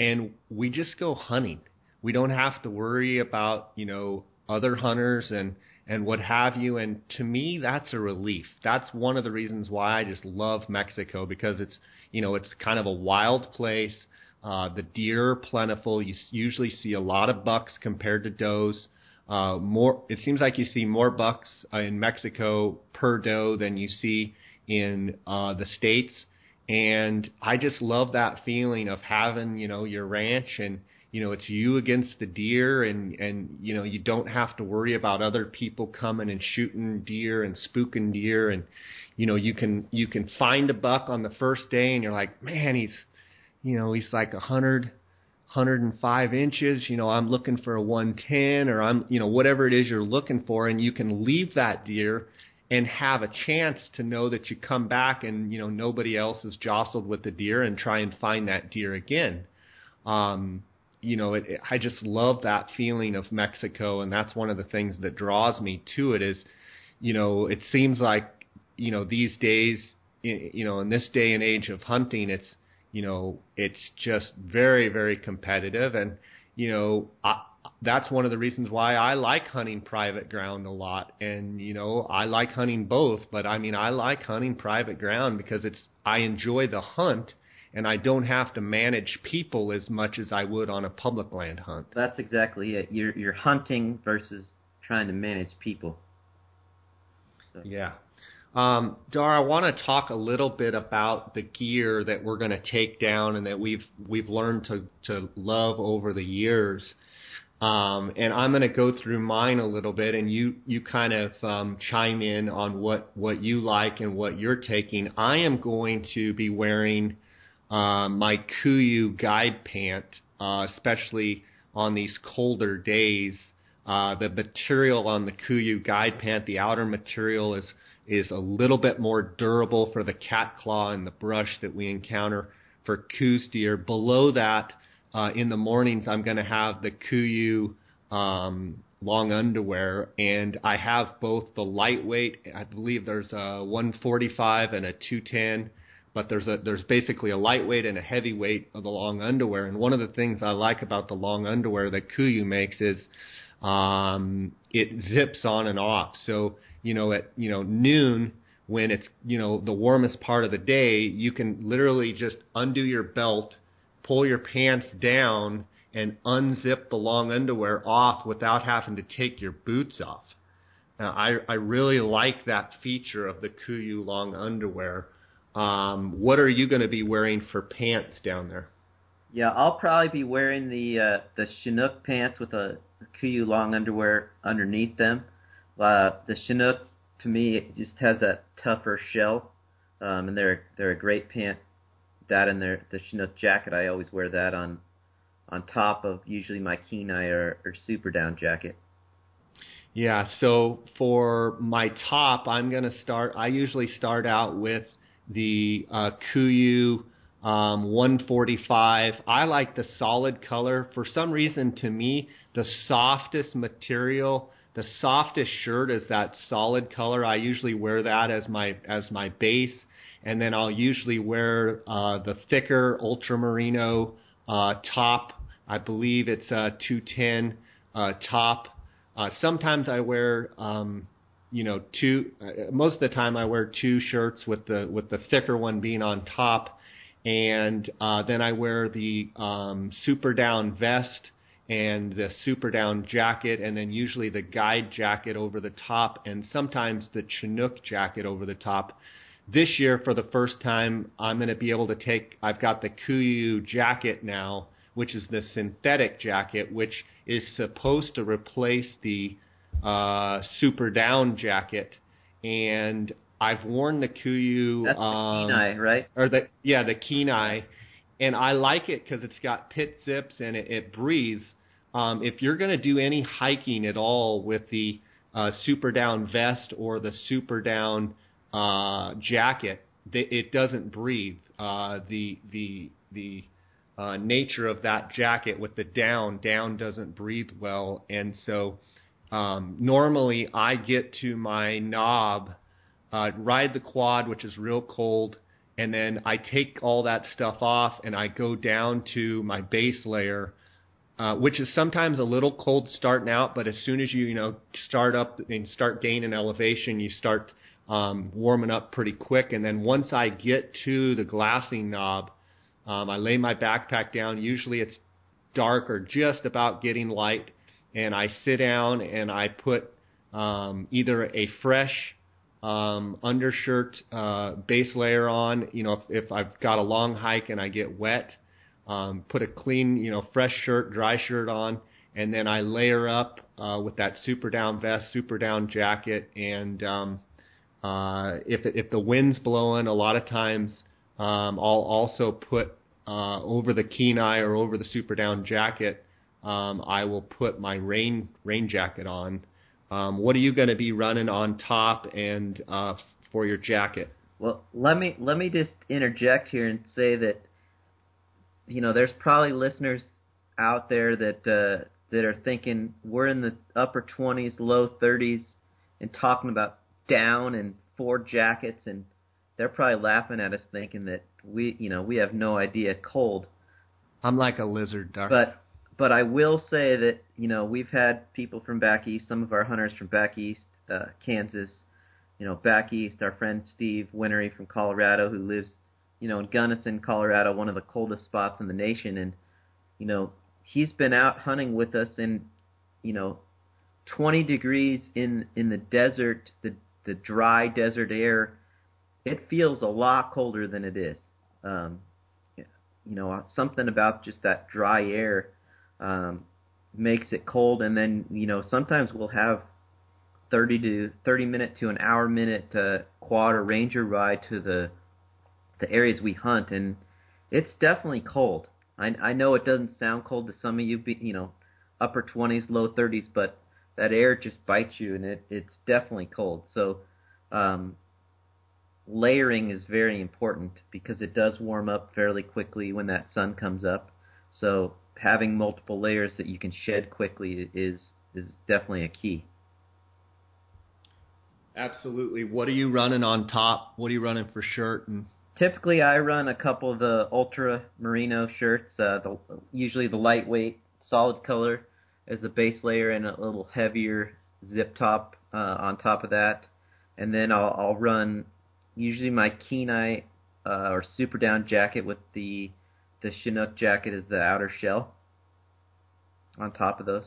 and we just go hunting. We don't have to worry about, you know, other hunters and and what have you. And to me, that's a relief. That's one of the reasons why I just love Mexico because it's, you know, it's kind of a wild place. Uh, the deer are plentiful. You usually see a lot of bucks compared to does. Uh, more, it seems like you see more bucks uh, in Mexico per doe than you see in uh, the states. And I just love that feeling of having, you know, your ranch and you know it's you against the deer and and you know you don't have to worry about other people coming and shooting deer and spooking deer and you know you can you can find a buck on the first day and you're like man he's you know he's like a hundred hundred and five inches you know i'm looking for a one ten or i'm you know whatever it is you're looking for and you can leave that deer and have a chance to know that you come back and you know nobody else is jostled with the deer and try and find that deer again um you know, it, it, I just love that feeling of Mexico, and that's one of the things that draws me to it. Is, you know, it seems like, you know, these days, you know, in this day and age of hunting, it's, you know, it's just very, very competitive, and you know, I, that's one of the reasons why I like hunting private ground a lot. And you know, I like hunting both, but I mean, I like hunting private ground because it's I enjoy the hunt and I don't have to manage people as much as I would on a public land hunt. That's exactly it. You're you're hunting versus trying to manage people. So. Yeah. Um, Dar, I want to talk a little bit about the gear that we're going to take down and that we've we've learned to to love over the years. Um, and I'm going to go through mine a little bit, and you you kind of um, chime in on what what you like and what you're taking. I am going to be wearing uh, my KUIU guide pant, uh, especially on these colder days. Uh, the material on the KUIU guide pant, the outer material is is a little bit more durable for the cat claw and the brush that we encounter for Coues deer. Below that, uh, in the mornings, I'm going to have the KUIU um, long underwear, and I have both the lightweight. I believe there's a 145 and a 210, but there's a there's basically a lightweight and a heavyweight of the long underwear. And one of the things I like about the long underwear that KUIU makes is um, it zips on and off. So you know at you know noon when it's you know the warmest part of the day, you can literally just undo your belt, pull your pants down, and unzip the long underwear off without having to take your boots off. Now, I I really like that feature of the KUIU long underwear. Um, what are you going to be wearing for pants down there? Yeah, I'll probably be wearing the uh, the Chinook pants with a KUIU long underwear underneath them. Uh, the Chinook, to me, just has a tougher shell, um, and they're they're a great pant. That and their the Chinook jacket, I always wear that on on top of usually my Kenai or, or Super Down jacket. Yeah, so for my top, I'm going to start. I usually start out with the uh, KUIU um, 145. I like the solid color. For some reason, to me, the softest material, the softest shirt is that solid color. I usually wear that as my as my base, and then I'll usually wear uh, the thicker ultramerino uh, top. I believe it's a 210 uh, top. Uh, sometimes I wear um, you know two uh, most of the time I wear two shirts with the with the thicker one being on top and uh, then I wear the um, super down vest and the super down jacket, and then usually the guide jacket over the top, and sometimes the Chinook jacket over the top. This year, for the first time, I'm going to be able to take. I've got the KUIU jacket now, which is the synthetic jacket, which is supposed to replace the uh, super down jacket, and I've worn the KUIU. That's um, the Kenai, right? Or the yeah, the Kenai, and I like it because it's got pit zips and it, it breathes. Um, if you're going to do any hiking at all with the uh, super down vest or the super down uh, jacket, it doesn't breathe. Uh, the the the uh, nature of that jacket with the down down doesn't breathe well, and so um, normally I get to my knob uh, ride the quad, which is real cold, and then I take all that stuff off and I go down to my base layer, uh, which is sometimes a little cold starting out, but as soon as you you know start up and start gaining elevation, you start um, warming up pretty quick. And then once I get to the glassing knob, um, I lay my backpack down. Usually it's dark or just about getting light, and I sit down and I put um, either a fresh um, undershirt uh, base layer on. You know, if, if I've got a long hike and I get wet, um, put a clean, you know, fresh shirt, dry shirt on, and then I layer up uh, with that super down vest, super down jacket, and um, uh, if if the wind's blowing, a lot of times um, I'll also put uh, over the Kenai or over the super down jacket. Um, I will put my rain rain jacket on um, what are you going to be running on top and uh, for your jacket? Well, let me let me just interject here and say that you know there's probably listeners out there that uh, that are thinking we're in the upper 20s, low 30s, and talking about down and four jackets, and they're probably laughing at us thinking that we you know we have no idea cold. I'm like a lizard duck. But but I will say that you know we've had people from back east, some of our hunters from back east, uh, Kansas, you know back east. Our friend Steve Winery from Colorado, who lives, you know, in Gunnison, Colorado, one of the coldest spots in the nation, and you know he's been out hunting with us in, you know, 20 degrees in in the desert, the the dry desert air. It feels a lot colder than it is. Um, you know, something about just that dry air um, makes it cold, and then you know sometimes we'll have 30 to 30 minute to an hour minute uh, quad or ranger ride to the the areas we hunt, and It's definitely cold. I I know it doesn't sound cold to some of you, be, you know, upper 20s, low 30s, but that air just bites you, and it it's definitely cold. So, um, layering is very important because it does warm up fairly quickly when that sun comes up. So having multiple layers that you can shed quickly is is definitely a key. Absolutely. What are you running on top? What are you running for shirt? And typically, I run a couple of the ultra merino shirts. Uh, the, usually the lightweight, solid color as the base layer, and a little heavier zip top uh, on top of that. And then I'll, I'll run usually my Kenai uh, or super down jacket with the the Chinook jacket is the outer shell on top of those.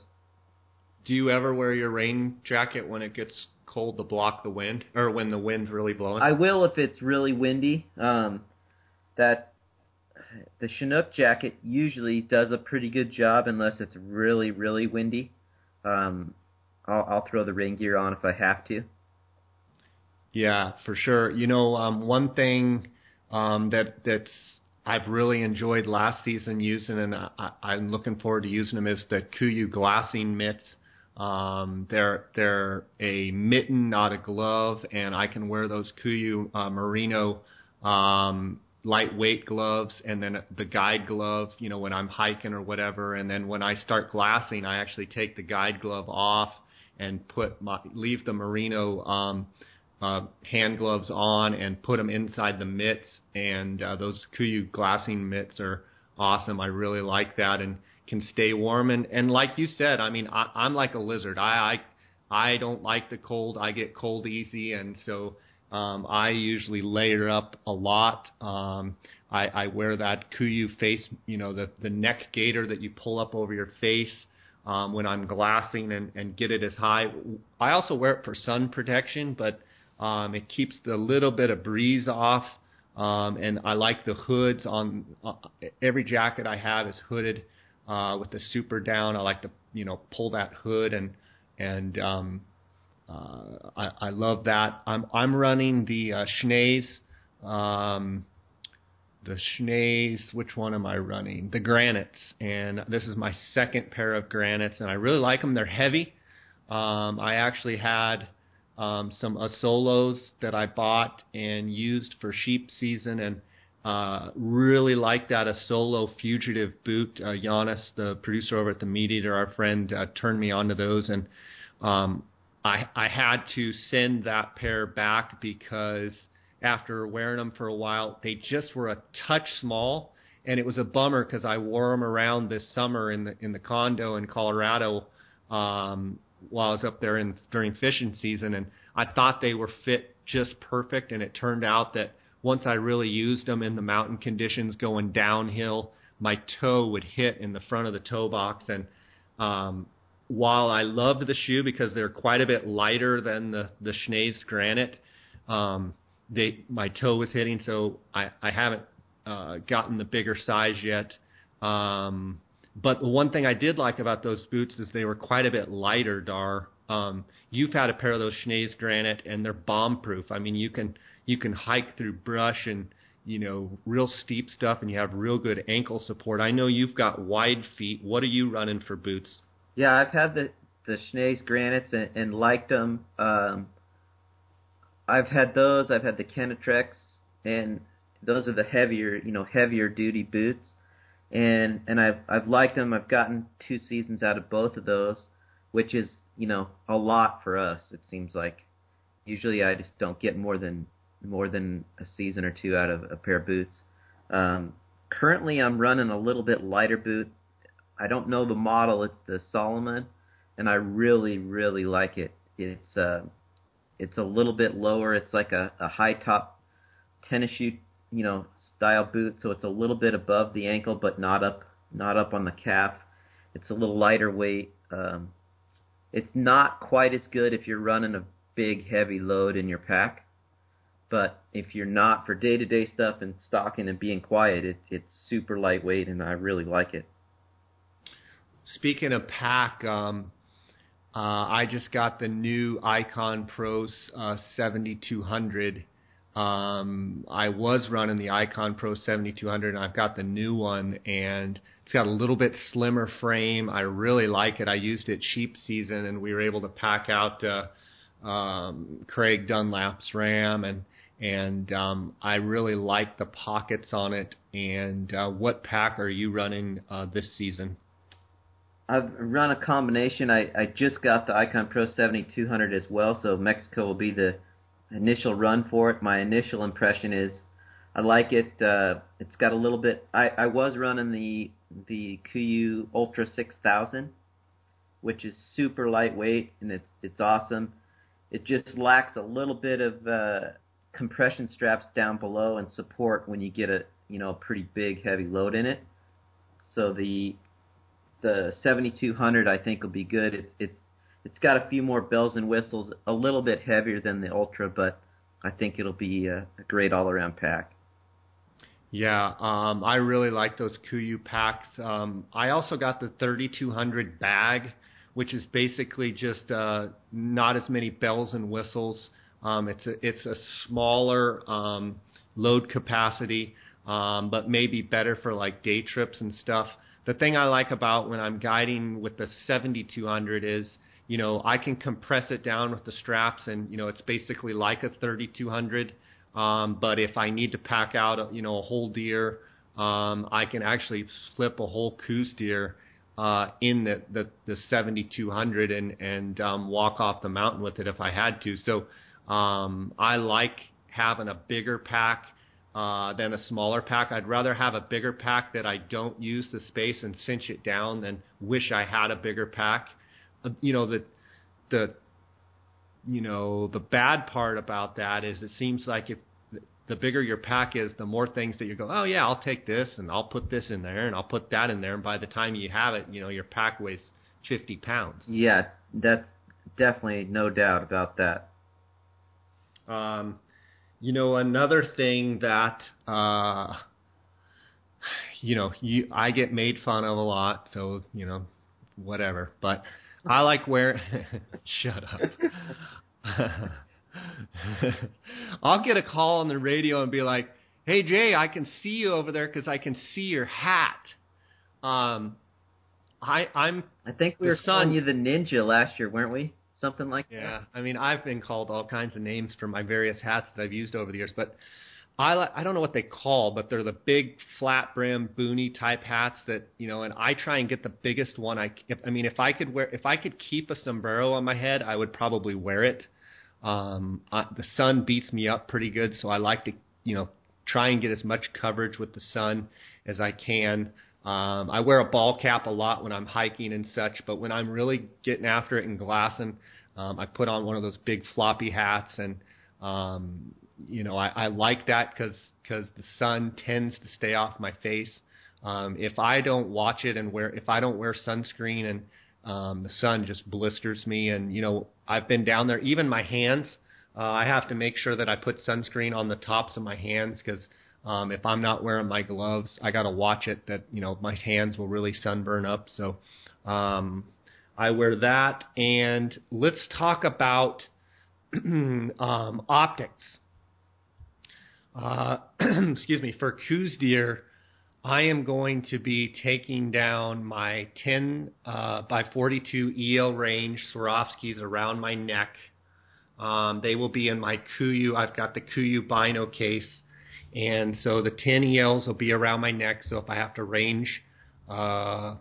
Do you ever wear your rain jacket when it gets cold to block the wind, or when the wind's really blowing? I will if it's really windy. Um, that the Chinook jacket usually does a pretty good job unless it's really really windy. Um, I'll, I'll throw the rain gear on if I have to. Yeah, for sure. You know, um, one thing um, that that's I've really enjoyed last season using, and I, I'm looking forward to using them is the Kuiu glassing mitts. Um, they're they're a mitten, not a glove, and I can wear those Kuiu uh, merino um, lightweight gloves, and then the guide glove, you know, when I'm hiking or whatever. And then when I start glassing, I actually take the guide glove off and put my leave the merino um, uh, hand gloves on and put them inside the mitts. And uh, those Kuiu glassing mitts are awesome. I really like that and can stay warm. And and like you said, I mean, I, I'm like a lizard. I I I don't like the cold. I get cold easy, and so um, I usually layer up a lot. Um, I, I wear that Kuiu face, you know, the the neck gaiter that you pull up over your face um, when I'm glassing and, and get it as high. I also wear it for sun protection, but um, it keeps the little bit of breeze off, um, and I like the hoods on uh, every jacket I have is hooded uh, with the super down. I like to you know pull that hood and and um, uh, I, I love that. I'm I'm running the uh, Schnees. Um, the Schnees, which one am I running? The granites, and this is my second pair of granites, and I really like them. They're heavy. Um, I actually had um, some Asolos that I bought and used for sheep season, and uh, really like that Asolo fugitive boot. Uh, Janis, the producer over at the Meat Eater, our friend, uh, turned me onto those, and um, I I had to send that pair back because after wearing them for a while, they just were a touch small, and it was a bummer because I wore them around this summer in the in the condo in Colorado. Um, while I was up there in during fishing season, and I thought they were fit just perfect. And it turned out that once I really used them in the mountain conditions going downhill, my toe would hit in the front of the toe box. And um, while I loved the shoe because they're quite a bit lighter than the the Schnees Granite, um, they my toe was hitting. So I I haven't uh, gotten the bigger size yet. Um, but one thing I did like about those boots is they were quite a bit lighter, Dar. Um, you've had a pair of those Schnees Granite, and they're bomb proof. I mean, you can you can hike through brush and you know real steep stuff, and you have real good ankle support. I know you've got wide feet. What are you running for boots? Yeah, I've had the the Schnees Granites and, and liked them. Um, I've had those. I've had the Kenetreks, and those are the heavier, you know, heavier duty boots and and I've I've liked them. I've gotten two seasons out of both of those, which is you know a lot for us. It seems like usually I just don't get more than more than a season or two out of a pair of boots. Um, currently, I'm running a little bit lighter boot. I don't know the model. It's the Salomon, and I really really like it. It's uh, it's a little bit lower. It's like a, a high top tennis shoe, you know, style boot, so it's a little bit above the ankle, but not up not up on the calf. It's a little lighter weight. Um, it's not quite as good if you're running a big heavy load in your pack, but if you're not for day to day stuff and stalking and being quiet, it, it's super lightweight, and I really like it. Speaking of pack, um, uh, I just got the new Icon Pro uh, 7200 Um, I was running the Icon Pro 7200, and I've got the new one, and it's got a little bit slimmer frame. I really like it. I used it sheep season, and we were able to pack out uh, um, Craig Dunlap's RAM, and and um, I really like the pockets on it. And uh, what pack are you running uh, this season? I've run a combination. I, I just got the Icon Pro 7200 as well, so Mexico will be the initial run for it. My initial impression is I like it. Uh, it's got a little bit. I, I was running the the KUIU Ultra 6000, which is super lightweight and it's it's awesome. It just lacks a little bit of uh, compression straps down below and support when you get a you know a pretty big heavy load in it. So the the 7200 I think will be good. It, it's it's got a few more bells and whistles, a little bit heavier than the Ultra, but I think it'll be a, a great all-around pack. Yeah, um, I really like those KUIU packs. Um, I also got the 3200 bag, which is basically just uh, not as many bells and whistles. Um, it's a, it's a smaller um, load capacity, um, but maybe better for like day trips and stuff. The thing I like about when I'm guiding with the 7200 is you know, I can compress it down with the straps, and you know, it's basically like a 3200. Um, but if I need to pack out, a, you know, a whole deer, um, I can actually slip a whole Coues deer uh, in the, the the 7200 and and um, walk off the mountain with it if I had to. So um, I like having a bigger pack uh, than a smaller pack. I'd rather have a bigger pack that I don't use the space and cinch it down than wish I had a bigger pack you know the the you know the bad part about that is it seems like if the bigger your pack is, the more things that you go, oh yeah, I'll take this and I'll put this in there and I'll put that in there, and by the time you have it, you know your pack weighs 50 pounds. Yeah, that's definitely no doubt about that. Um, you know another thing that uh, you know you I get made fun of a lot, so you know whatever, but I like wearing. Shut up. I'll get a call on the radio and be like, "Hey Jay, I can see you over there because I can see your hat." Um, I I'm. I think we were son, calling you the ninja last year, weren't we? Something like yeah, that. Yeah, I mean, I've been called all kinds of names for my various hats that I've used over the years, but I I don't know what they call, but they're the big flat brim boonie type hats that you know. And I try and get the biggest one. I if, I mean, if I could wear, if I could keep a sombrero on my head, I would probably wear it. Um, I, the sun beats me up pretty good, so I like to you know try and get as much coverage with the sun as I can. Um, I wear a ball cap a lot when I'm hiking and such, but when I'm really getting after it and glassing, um, I put on one of those big floppy hats and um, you know, I, I like that because because the sun tends to stay off my face. Um, if I don't watch it and wear if I don't wear sunscreen and um, the sun just blisters me, and you know, I've been down there. Even my hands, uh, I have to make sure that I put sunscreen on the tops of my hands because um, if I'm not wearing my gloves, I got to watch it that you know my hands will really sunburn up. So um, I wear that, and let's talk about um, optics. Uh, excuse me, for Coues deer, I am going to be taking down my 10 uh, by 42 EL range Swarovskis around my neck. Um, they will be in my KUIU. I've got the KUIU Bino case, and so the 10 ELs will be around my neck. So if I have to range uh,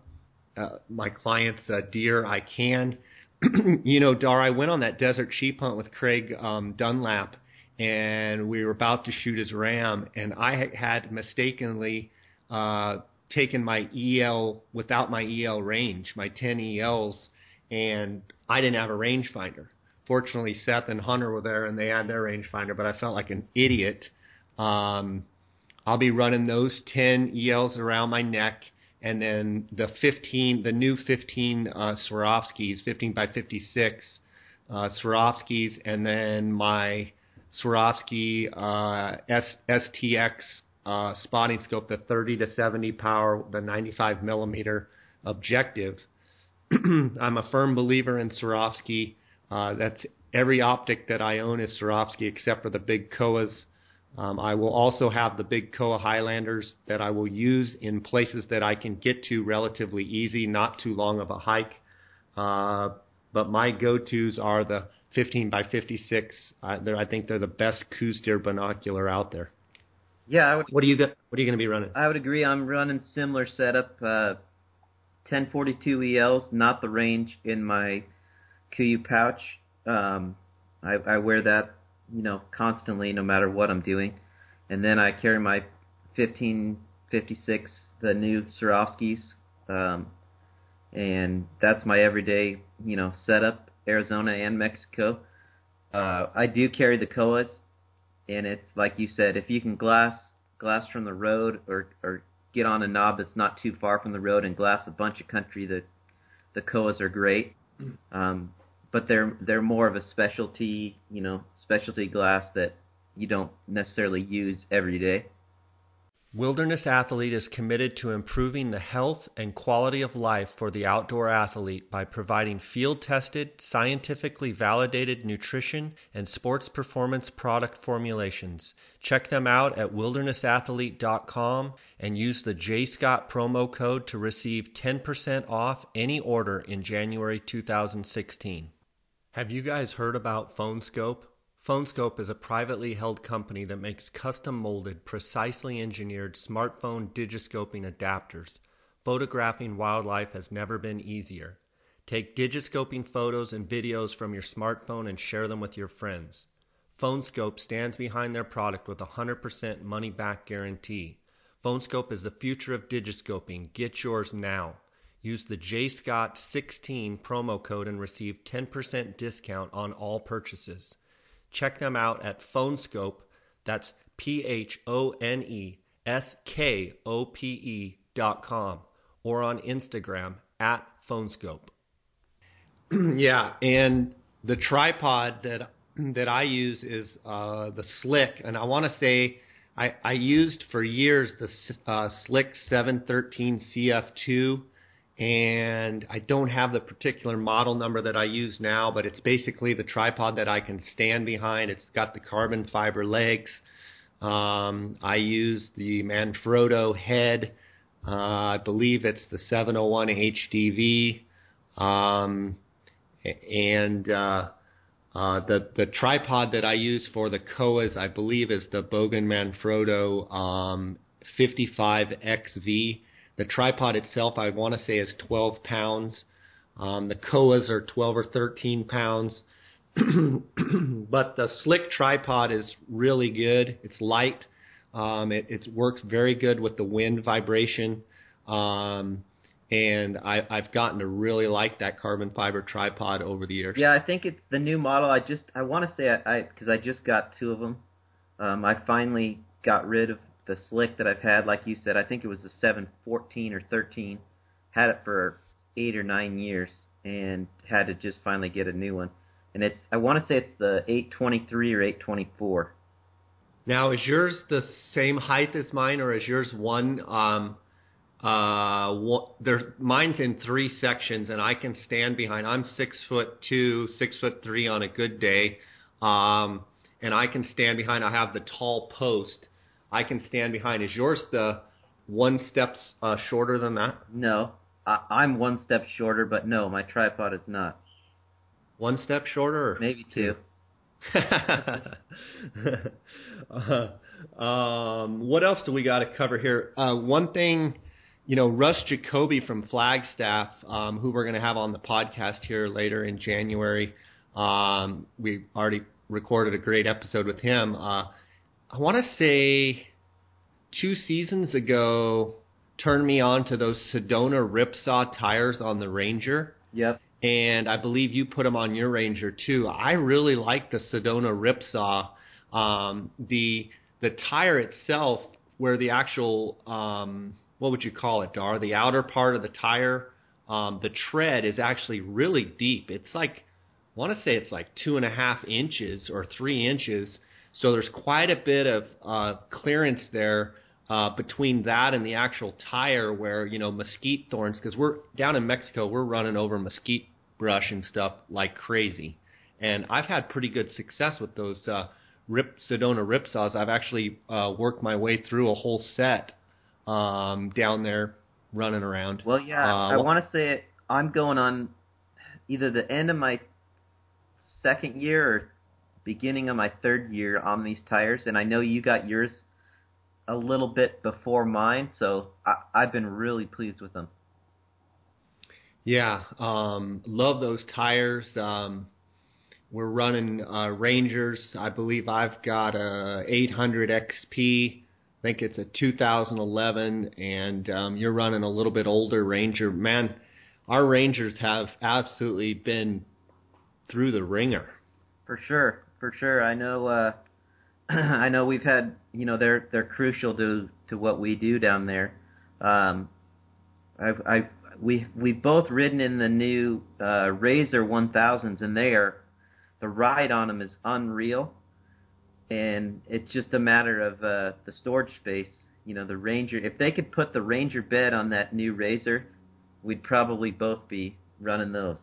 uh, my client's uh, deer, I can. you know, Dar, I went on that desert sheep hunt with Craig um, Dunlap and we were about to shoot his ram, and I had mistakenly uh, taken my EL without my EL range, my 10 ELs, and I didn't have a rangefinder. Fortunately, Seth and Hunter were there, and they had their rangefinder, but I felt like an idiot. Um, I'll be running those 10 ELs around my neck, and then the 15, the new 15 uh, Swarovskis, 15 by 56 uh, Swarovskis, and then my Swarovski uh, S- STX uh, spotting scope, the 30 to 70 power, the 95 millimeter objective. I'm a firm believer in Swarovski. Uh, that's every optic that I own is Swarovski except for the big Kowas Um, I will also have the big Kowa Highlanders that I will use in places that I can get to relatively easy, not too long of a hike. Uh, but my go-tos are the 15 by 56. Uh, I think they're the best Coues deer binocular out there. Yeah, I would. What are you What are you going to be running? I would agree. I'm running similar setup. Uh, 1042 ELs, not the range in my KUIU pouch. Um, I, I wear that, you know, constantly, no matter what I'm doing. And then I carry my 1556, the new Swarovskis, um, and that's my everyday, you know, setup. Arizona and Mexico. Uh, I do carry the Kowas, and it's like you said, if you can glass glass from the road or or get on a knob that's not too far from the road and glass a bunch of country, the the Kowas are great. Um, but they're they're more of a specialty, you know, specialty glass that you don't necessarily use every day. Wilderness Athlete is committed to improving the health and quality of life for the outdoor athlete by providing field tested, scientifically validated nutrition and sports performance product formulations. Check them out at wildernessathlete.com and use the J Scott promo code to receive 10% off any order in January 2016. Have you guys heard about PhoneSkope? PhoneSkope is a privately held company that makes custom molded, precisely engineered smartphone digiscoping adapters. Photographing wildlife has never been easier. Take digiscoping photos and videos from your smartphone and share them with your friends. PhoneSkope stands behind their product with a 100% money back guarantee. PhoneSkope is the future of digiscoping. Get yours now. Use the JScott16 promo code and receive 10% discount on all purchases. Check them out at PhoneSkope. That's P H O N E S K O P E dot com or on Instagram at PhoneSkope. yeah, and the tripod that that I use is uh, the Slik, and I want to say I, I used for years the uh, Slik 713 CF2 and I don't have the particular model number that I use now, but it's basically the tripod that I can stand behind. It's got the carbon fiber legs. Um, I use the Manfrotto head. Uh, I believe it's the 701 HDV. Um, and uh, uh, the the tripod that I use for the Kowas, I believe, is the Bogen Manfrotto um, 55XV. The tripod itself, I want to say, is 12 pounds. Um, the Kowas are 12 or 13 pounds. but the Slik tripod is really good. It's light. Um, it, it works very good with the wind vibration. Um, and I, I've gotten to really like that carbon fiber tripod over the years. Yeah, I think it's the new model. I just I want to say I because I, I, just got two of them. Um, I finally got rid of the Slik that I've had, like you said, I think it was a 714 or 13. Had it for eight or nine years and had to just finally get a new one. And it's I want to say it's the 823 or 824. Now, is yours the same height as mine, or is yours one? Um, uh, one, there, mine's in three sections, and I can stand behind. I'm six foot two, six foot three on a good day, um, and I can stand behind. I have the tall post, I can stand behind. Is yours the one step uh, shorter than that? No, I, I'm one step shorter, but no, my tripod is not. One step shorter? Maybe two. uh, um, what else do we got to cover here? Uh, one thing, you know, Russ Jacoby from Flagstaff, um, who we're going to have on the podcast here later in January. Um, we already recorded a great episode with him. Uh, I want to say two seasons ago turned me on to those Sedona Ripsaw tires on the Ranger. Yep. And I believe you put them on your Ranger too. I really like the Sedona Ripsaw. Um, the the tire itself, where the actual um, what would you call it, Dar? The outer part of the tire, um, the tread is actually really deep. It's like I want to say it's like two and a half inches or three inches so there's quite a bit of uh, clearance there uh, between that and the actual tire, where you know mesquite thorns, because we're down in Mexico, we're running over mesquite brush and stuff like crazy, and I've had pretty good success with those uh, rip Sedona rip saws. I've actually uh, worked my way through a whole set um, down there running around. Well, yeah, Uh, I want to say it, I'm going on either the end of my second year or beginning of my third year on these tires, and I know you got yours a little bit before mine, so I, I've been really pleased with them. Yeah, um, love those tires. Um, we're running uh, Rangers. I believe I've got a 800 XP. I think it's a 2011, and um, you're running a little bit older Ranger. Man, our Rangers have absolutely been through the ringer. For sure, for sure. I know. Uh, I know we've had. You know, they're they're crucial to to what we do down there. Um, I've I've we we've both ridden in the new uh, Razor 1000s, and they are the ride on them is unreal. And it's just a matter of uh, the storage space. You know, the Ranger. If they could put the Ranger bed on that new Razor, we'd probably both be running those.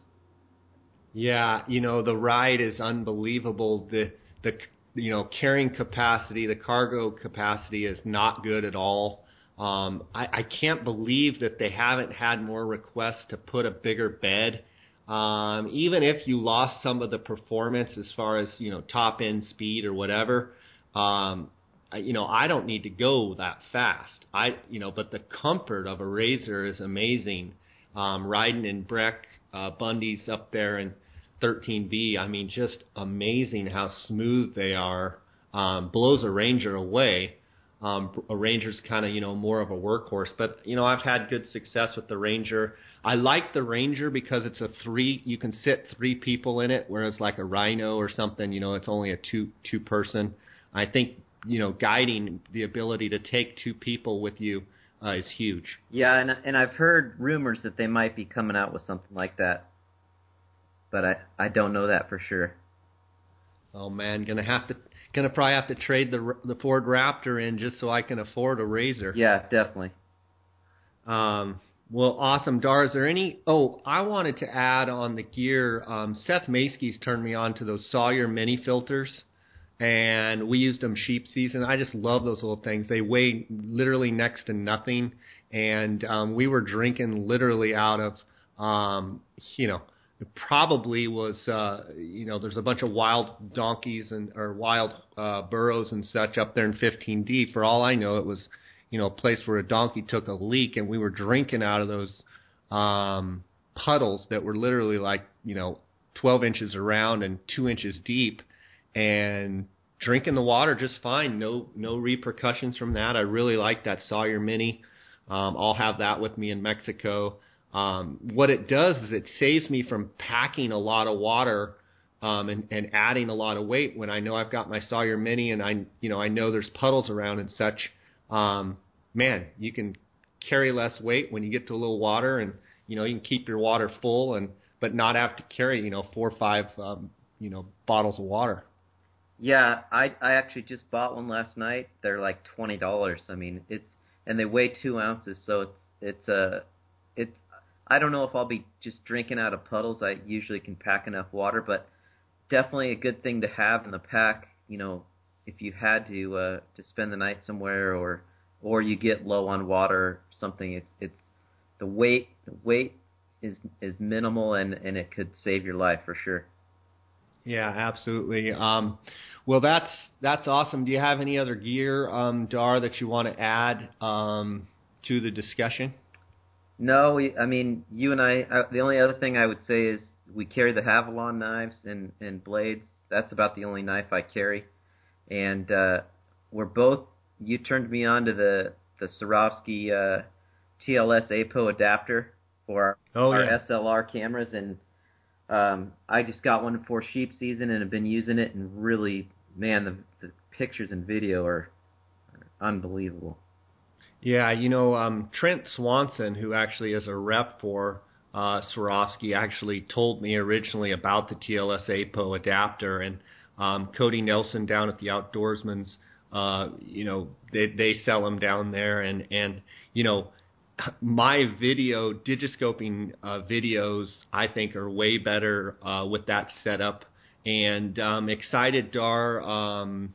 Yeah, you know the ride is unbelievable. The the you know carrying capacity, the cargo capacity is not good at all. Um, I, I can't believe that they haven't had more requests to put a bigger bed. Um, even if you lost some of the performance as far as you know top end speed or whatever, um, you know I don't need to go that fast. I you know, but the comfort of a Razor is amazing. Um, riding in Breck uh, Bundy's up there in 13B, I mean, just amazing how smooth they are. Um, blows a Ranger away. Um, a Ranger's kind of you know more of a workhorse, but you know I've had good success with the Ranger. I like the Ranger because it's a three. You can sit three people in it, whereas like a Rhino or something, you know, it's only a two two person. I think you know guiding the ability to take two people with you uh, is huge. Yeah, and and I've heard rumors that they might be coming out with something like that, but I I don't know that for sure. Oh man, gonna have to gonna probably have to trade the the Ford Raptor in just so I can afford a Razor. Yeah, definitely. Um, well, awesome, Dar. Is there any? Oh, I wanted to add on the gear. Um, Seth Maskey's turned me on to those Sawyer mini filters, and we used them sheep season. I just love those little things. They weigh literally next to nothing, and um, we were drinking literally out of, um, you know, it probably was, uh, you know, there's a bunch of wild donkeys and or wild uh, burros and such up there in 15D. For all I know, it was you know, a place where a donkey took a leak and we were drinking out of those um, puddles that were literally like, you know, 12 inches around and two inches deep and drinking the water just fine. No, no repercussions from that. I really like that Sawyer Mini. Um, I'll have that with me in Mexico. Um, what it does is it saves me from packing a lot of water um, and, and adding a lot of weight when I know I've got my Sawyer Mini and I, you know, I know there's puddles around and such um, man, you can carry less weight when you get to a little water, and you know you can keep your water full, and but not have to carry you know four or five um, you know bottles of water. Yeah, I I actually just bought one last night. They're like twenty dollars. I mean, it's and they weigh two ounces, so it's it's a. I don't know if I'll be just drinking out of puddles. I usually can pack enough water, but definitely a good thing to have in the pack. You know, if you had to uh, to spend the night somewhere or or you get low on water or something, it's it's the weight the weight is is minimal and and it could save your life for sure. Yeah, absolutely. Um, well, that's that's awesome. Do you have any other gear, um, Dar, that you want to add um, to the discussion? No, we, I mean you and I. Uh, the only other thing I would say is we carry the Havalon knives and and blades. That's about the only knife I carry, and uh, we're both. You turned me on to the the Swarovski uh, TLS APO adapter for our, Oh, our yeah. SLR cameras, and um, I just got one for sheep season and have been using it, and really, man, the, the pictures and video are, are unbelievable. Yeah, you know, um, Trent Swanson, who actually is a rep for uh, Swarovski, actually told me originally about the TLS APO adapter, and um, Cody Nelson down at the Outdoorsman's, uh, you know, they they sell them down there, and and you know, my video digiscoping uh, videos I think are way better uh, with that setup, and I'm excited, Dar. Um,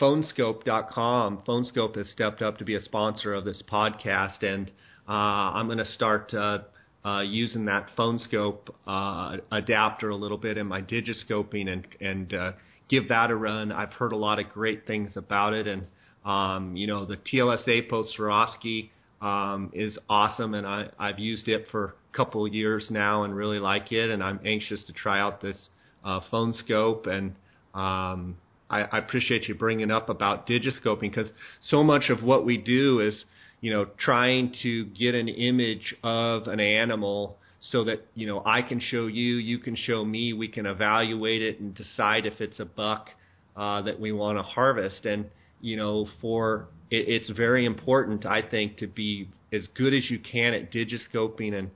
Phoneskope.com. Phoneskope has stepped up to be a sponsor of this podcast, and uh, I'm going to start uh, uh, using that Phoneskope uh, adapter a little bit in my digiscoping and and uh, give that a run. I've heard a lot of great things about it, and um, you know the TLSA APO Swarovski um, is awesome, and I, I've used it for a couple of years now and really like it, and I'm anxious to try out this uh, Phoneskope and um, I, I appreciate you bringing up about digiscoping because so much of what we do is, you know, trying to get an image of an animal so that you know I can show you, you can show me, we can evaluate it and decide if it's a buck uh, that we want to harvest. And you know, for it, it's very important, I think, to be as good as you can at digiscoping. And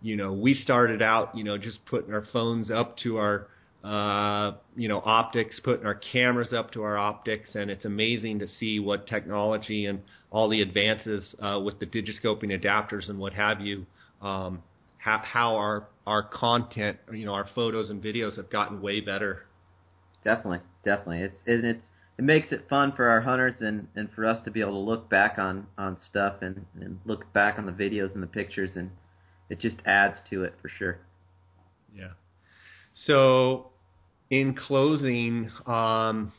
you know, we started out, you know, just putting our phones up to our uh, you know, optics, putting our cameras up to our optics, and it's amazing to see what technology and all the advances uh, with the digiscoping adapters and what have you, um, how, how our our content, you know, our photos and videos have gotten way better. Definitely, definitely. It's and it's it makes it fun for our hunters and and for us to be able to look back on on stuff and and look back on the videos and the pictures and it just adds to it for sure. Yeah. So in closing, um,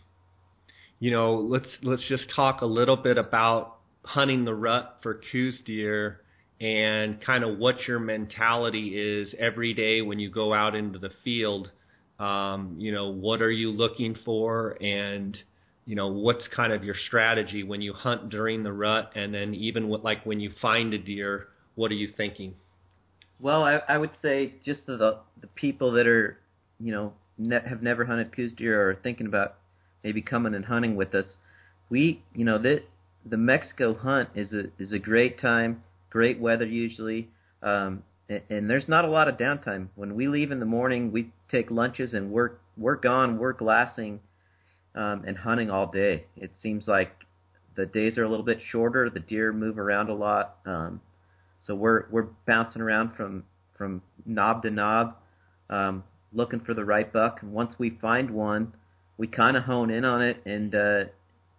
you know, let's let's just talk a little bit about hunting the rut for Coues deer and kind of what your mentality is every day when you go out into the field. Um, you know, what are you looking for, and you know, what's kind of your strategy when you hunt during the rut, and then even like when you find a deer, what are you thinking? Well, I, I would say just the the people that are, you know, ne- have never hunted Coues deer or are thinking about maybe coming and hunting with us, we, you know, the the Mexico hunt is a is a great time, great weather usually, um, and, and there's not a lot of downtime. When we leave in the morning, we take lunches and we're we're gone, we're glassing, um, and hunting all day. It seems like the days are a little bit shorter. The deer move around a lot, um, so we're we're bouncing around from from knob to knob. Um, looking for the right buck. And once we find one, we kind of hone in on it. And uh,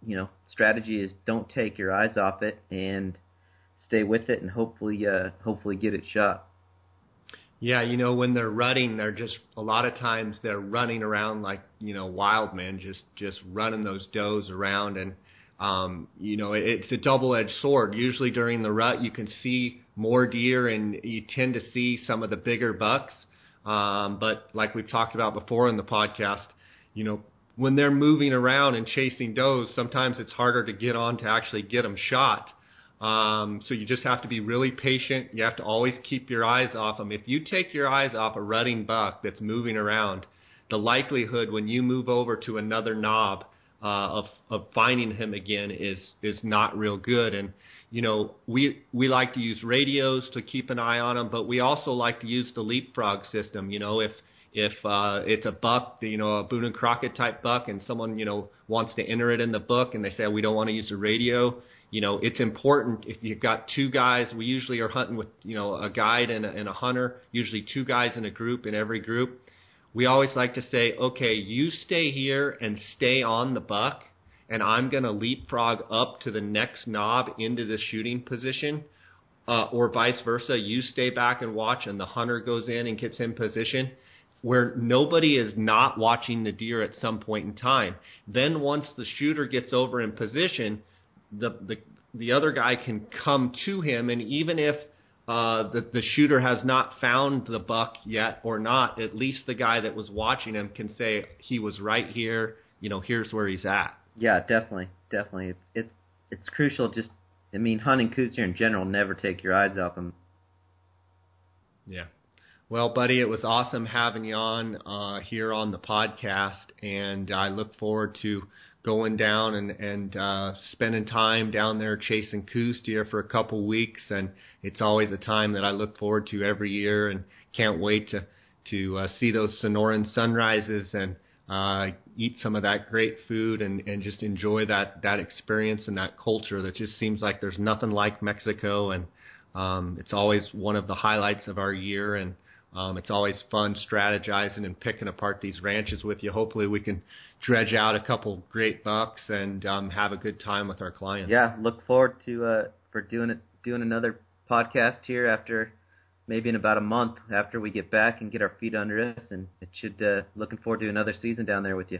you know, strategy is don't take your eyes off it and stay with it, and hopefully, uh, hopefully get it shot. Yeah, you know, when they're running, they're just a lot of times they're running around like you know wild men, just just running those does around, and um, you know it's a double-edged sword. Usually during the rut, you can see more deer, and you tend to see some of the bigger bucks. Um, but like we've talked about before in the podcast, you know, when they're moving around and chasing does, sometimes it's harder to get on to actually get them shot. Um, so you just have to be really patient. You have to always keep your eyes off them. If you take your eyes off a rutting buck that's moving around, the likelihood when you move over to another knob uh, of of finding him again is is not real good. And you know, we we like to use radios to keep an eye on them, but we also like to use the leapfrog system. You know, if if uh, it's a buck, you know, a Boone and Crockett type buck, and someone you know wants to enter it in the book, and they say we don't want to use a radio, you know, it's important if you've got two guys. We usually are hunting with you know a guide and a, and a hunter, usually two guys in a group in every group. We always like to say, okay, you stay here and stay on the buck and I'm going to leapfrog up to the next knob into the shooting position, uh, or vice versa. You stay back and watch, and the hunter goes in and gets in position where nobody is not watching the deer at some point in time. Then once the shooter gets over in position, the the the other guy can come to him, and even if uh, the, the shooter has not found the buck yet or not, at least the guy that was watching him can say he was right here. You know, here's where he's at. Yeah, definitely, definitely. It's it's it's crucial. Just I mean, hunting Coues deer in general, never take your eyes off them. Yeah. Well, buddy, it was awesome having you on uh, here on the podcast, and I look forward to going down and and uh, spending time down there chasing Coues deer for a couple weeks. And it's always a time that I look forward to every year, and can't wait to to uh, see those Sonoran sunrises and uh, eat some of that great food and, and just enjoy that, that experience and that culture that just seems like there's nothing like Mexico. And um, it's always one of the highlights of our year. And Um, it's always fun strategizing and picking apart these ranches with you. Hopefully, we can dredge out a couple great bucks and um, have a good time with our clients. Yeah, look forward to uh, for doing it doing another podcast here after maybe in about a month after we get back and get our feet under us, and it should uh, looking forward to another season down there with you.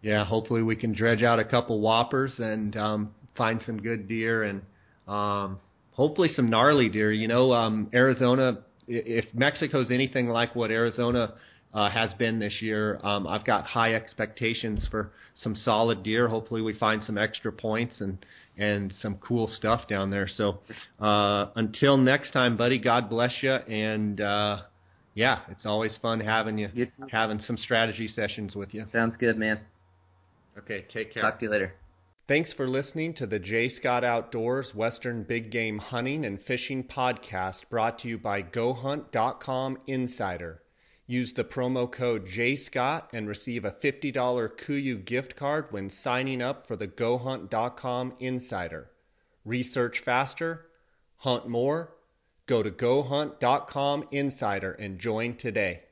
Yeah, hopefully we can dredge out a couple whoppers and um, find some good deer and um, hopefully some gnarly deer. You know, um, Arizona. If Mexico's anything like what Arizona uh, has been this year, um, I've got high expectations for some solid deer. Hopefully, we find some extra points and and some cool stuff down there. So uh, until next time, buddy, God bless you. And uh, yeah, it's always fun having you, You having some strategy sessions with you. Sounds good, man. Okay, take care. Talk to you later. Thanks for listening to the J. Scott Outdoors Western Big Game Hunting and Fishing Podcast brought to you by GoHunt.com Insider. Use the promo code JScott and receive a $50 KUIU gift card when signing up for the GoHunt.com Insider. Research faster, hunt more. Go to GoHunt.com Insider and join today.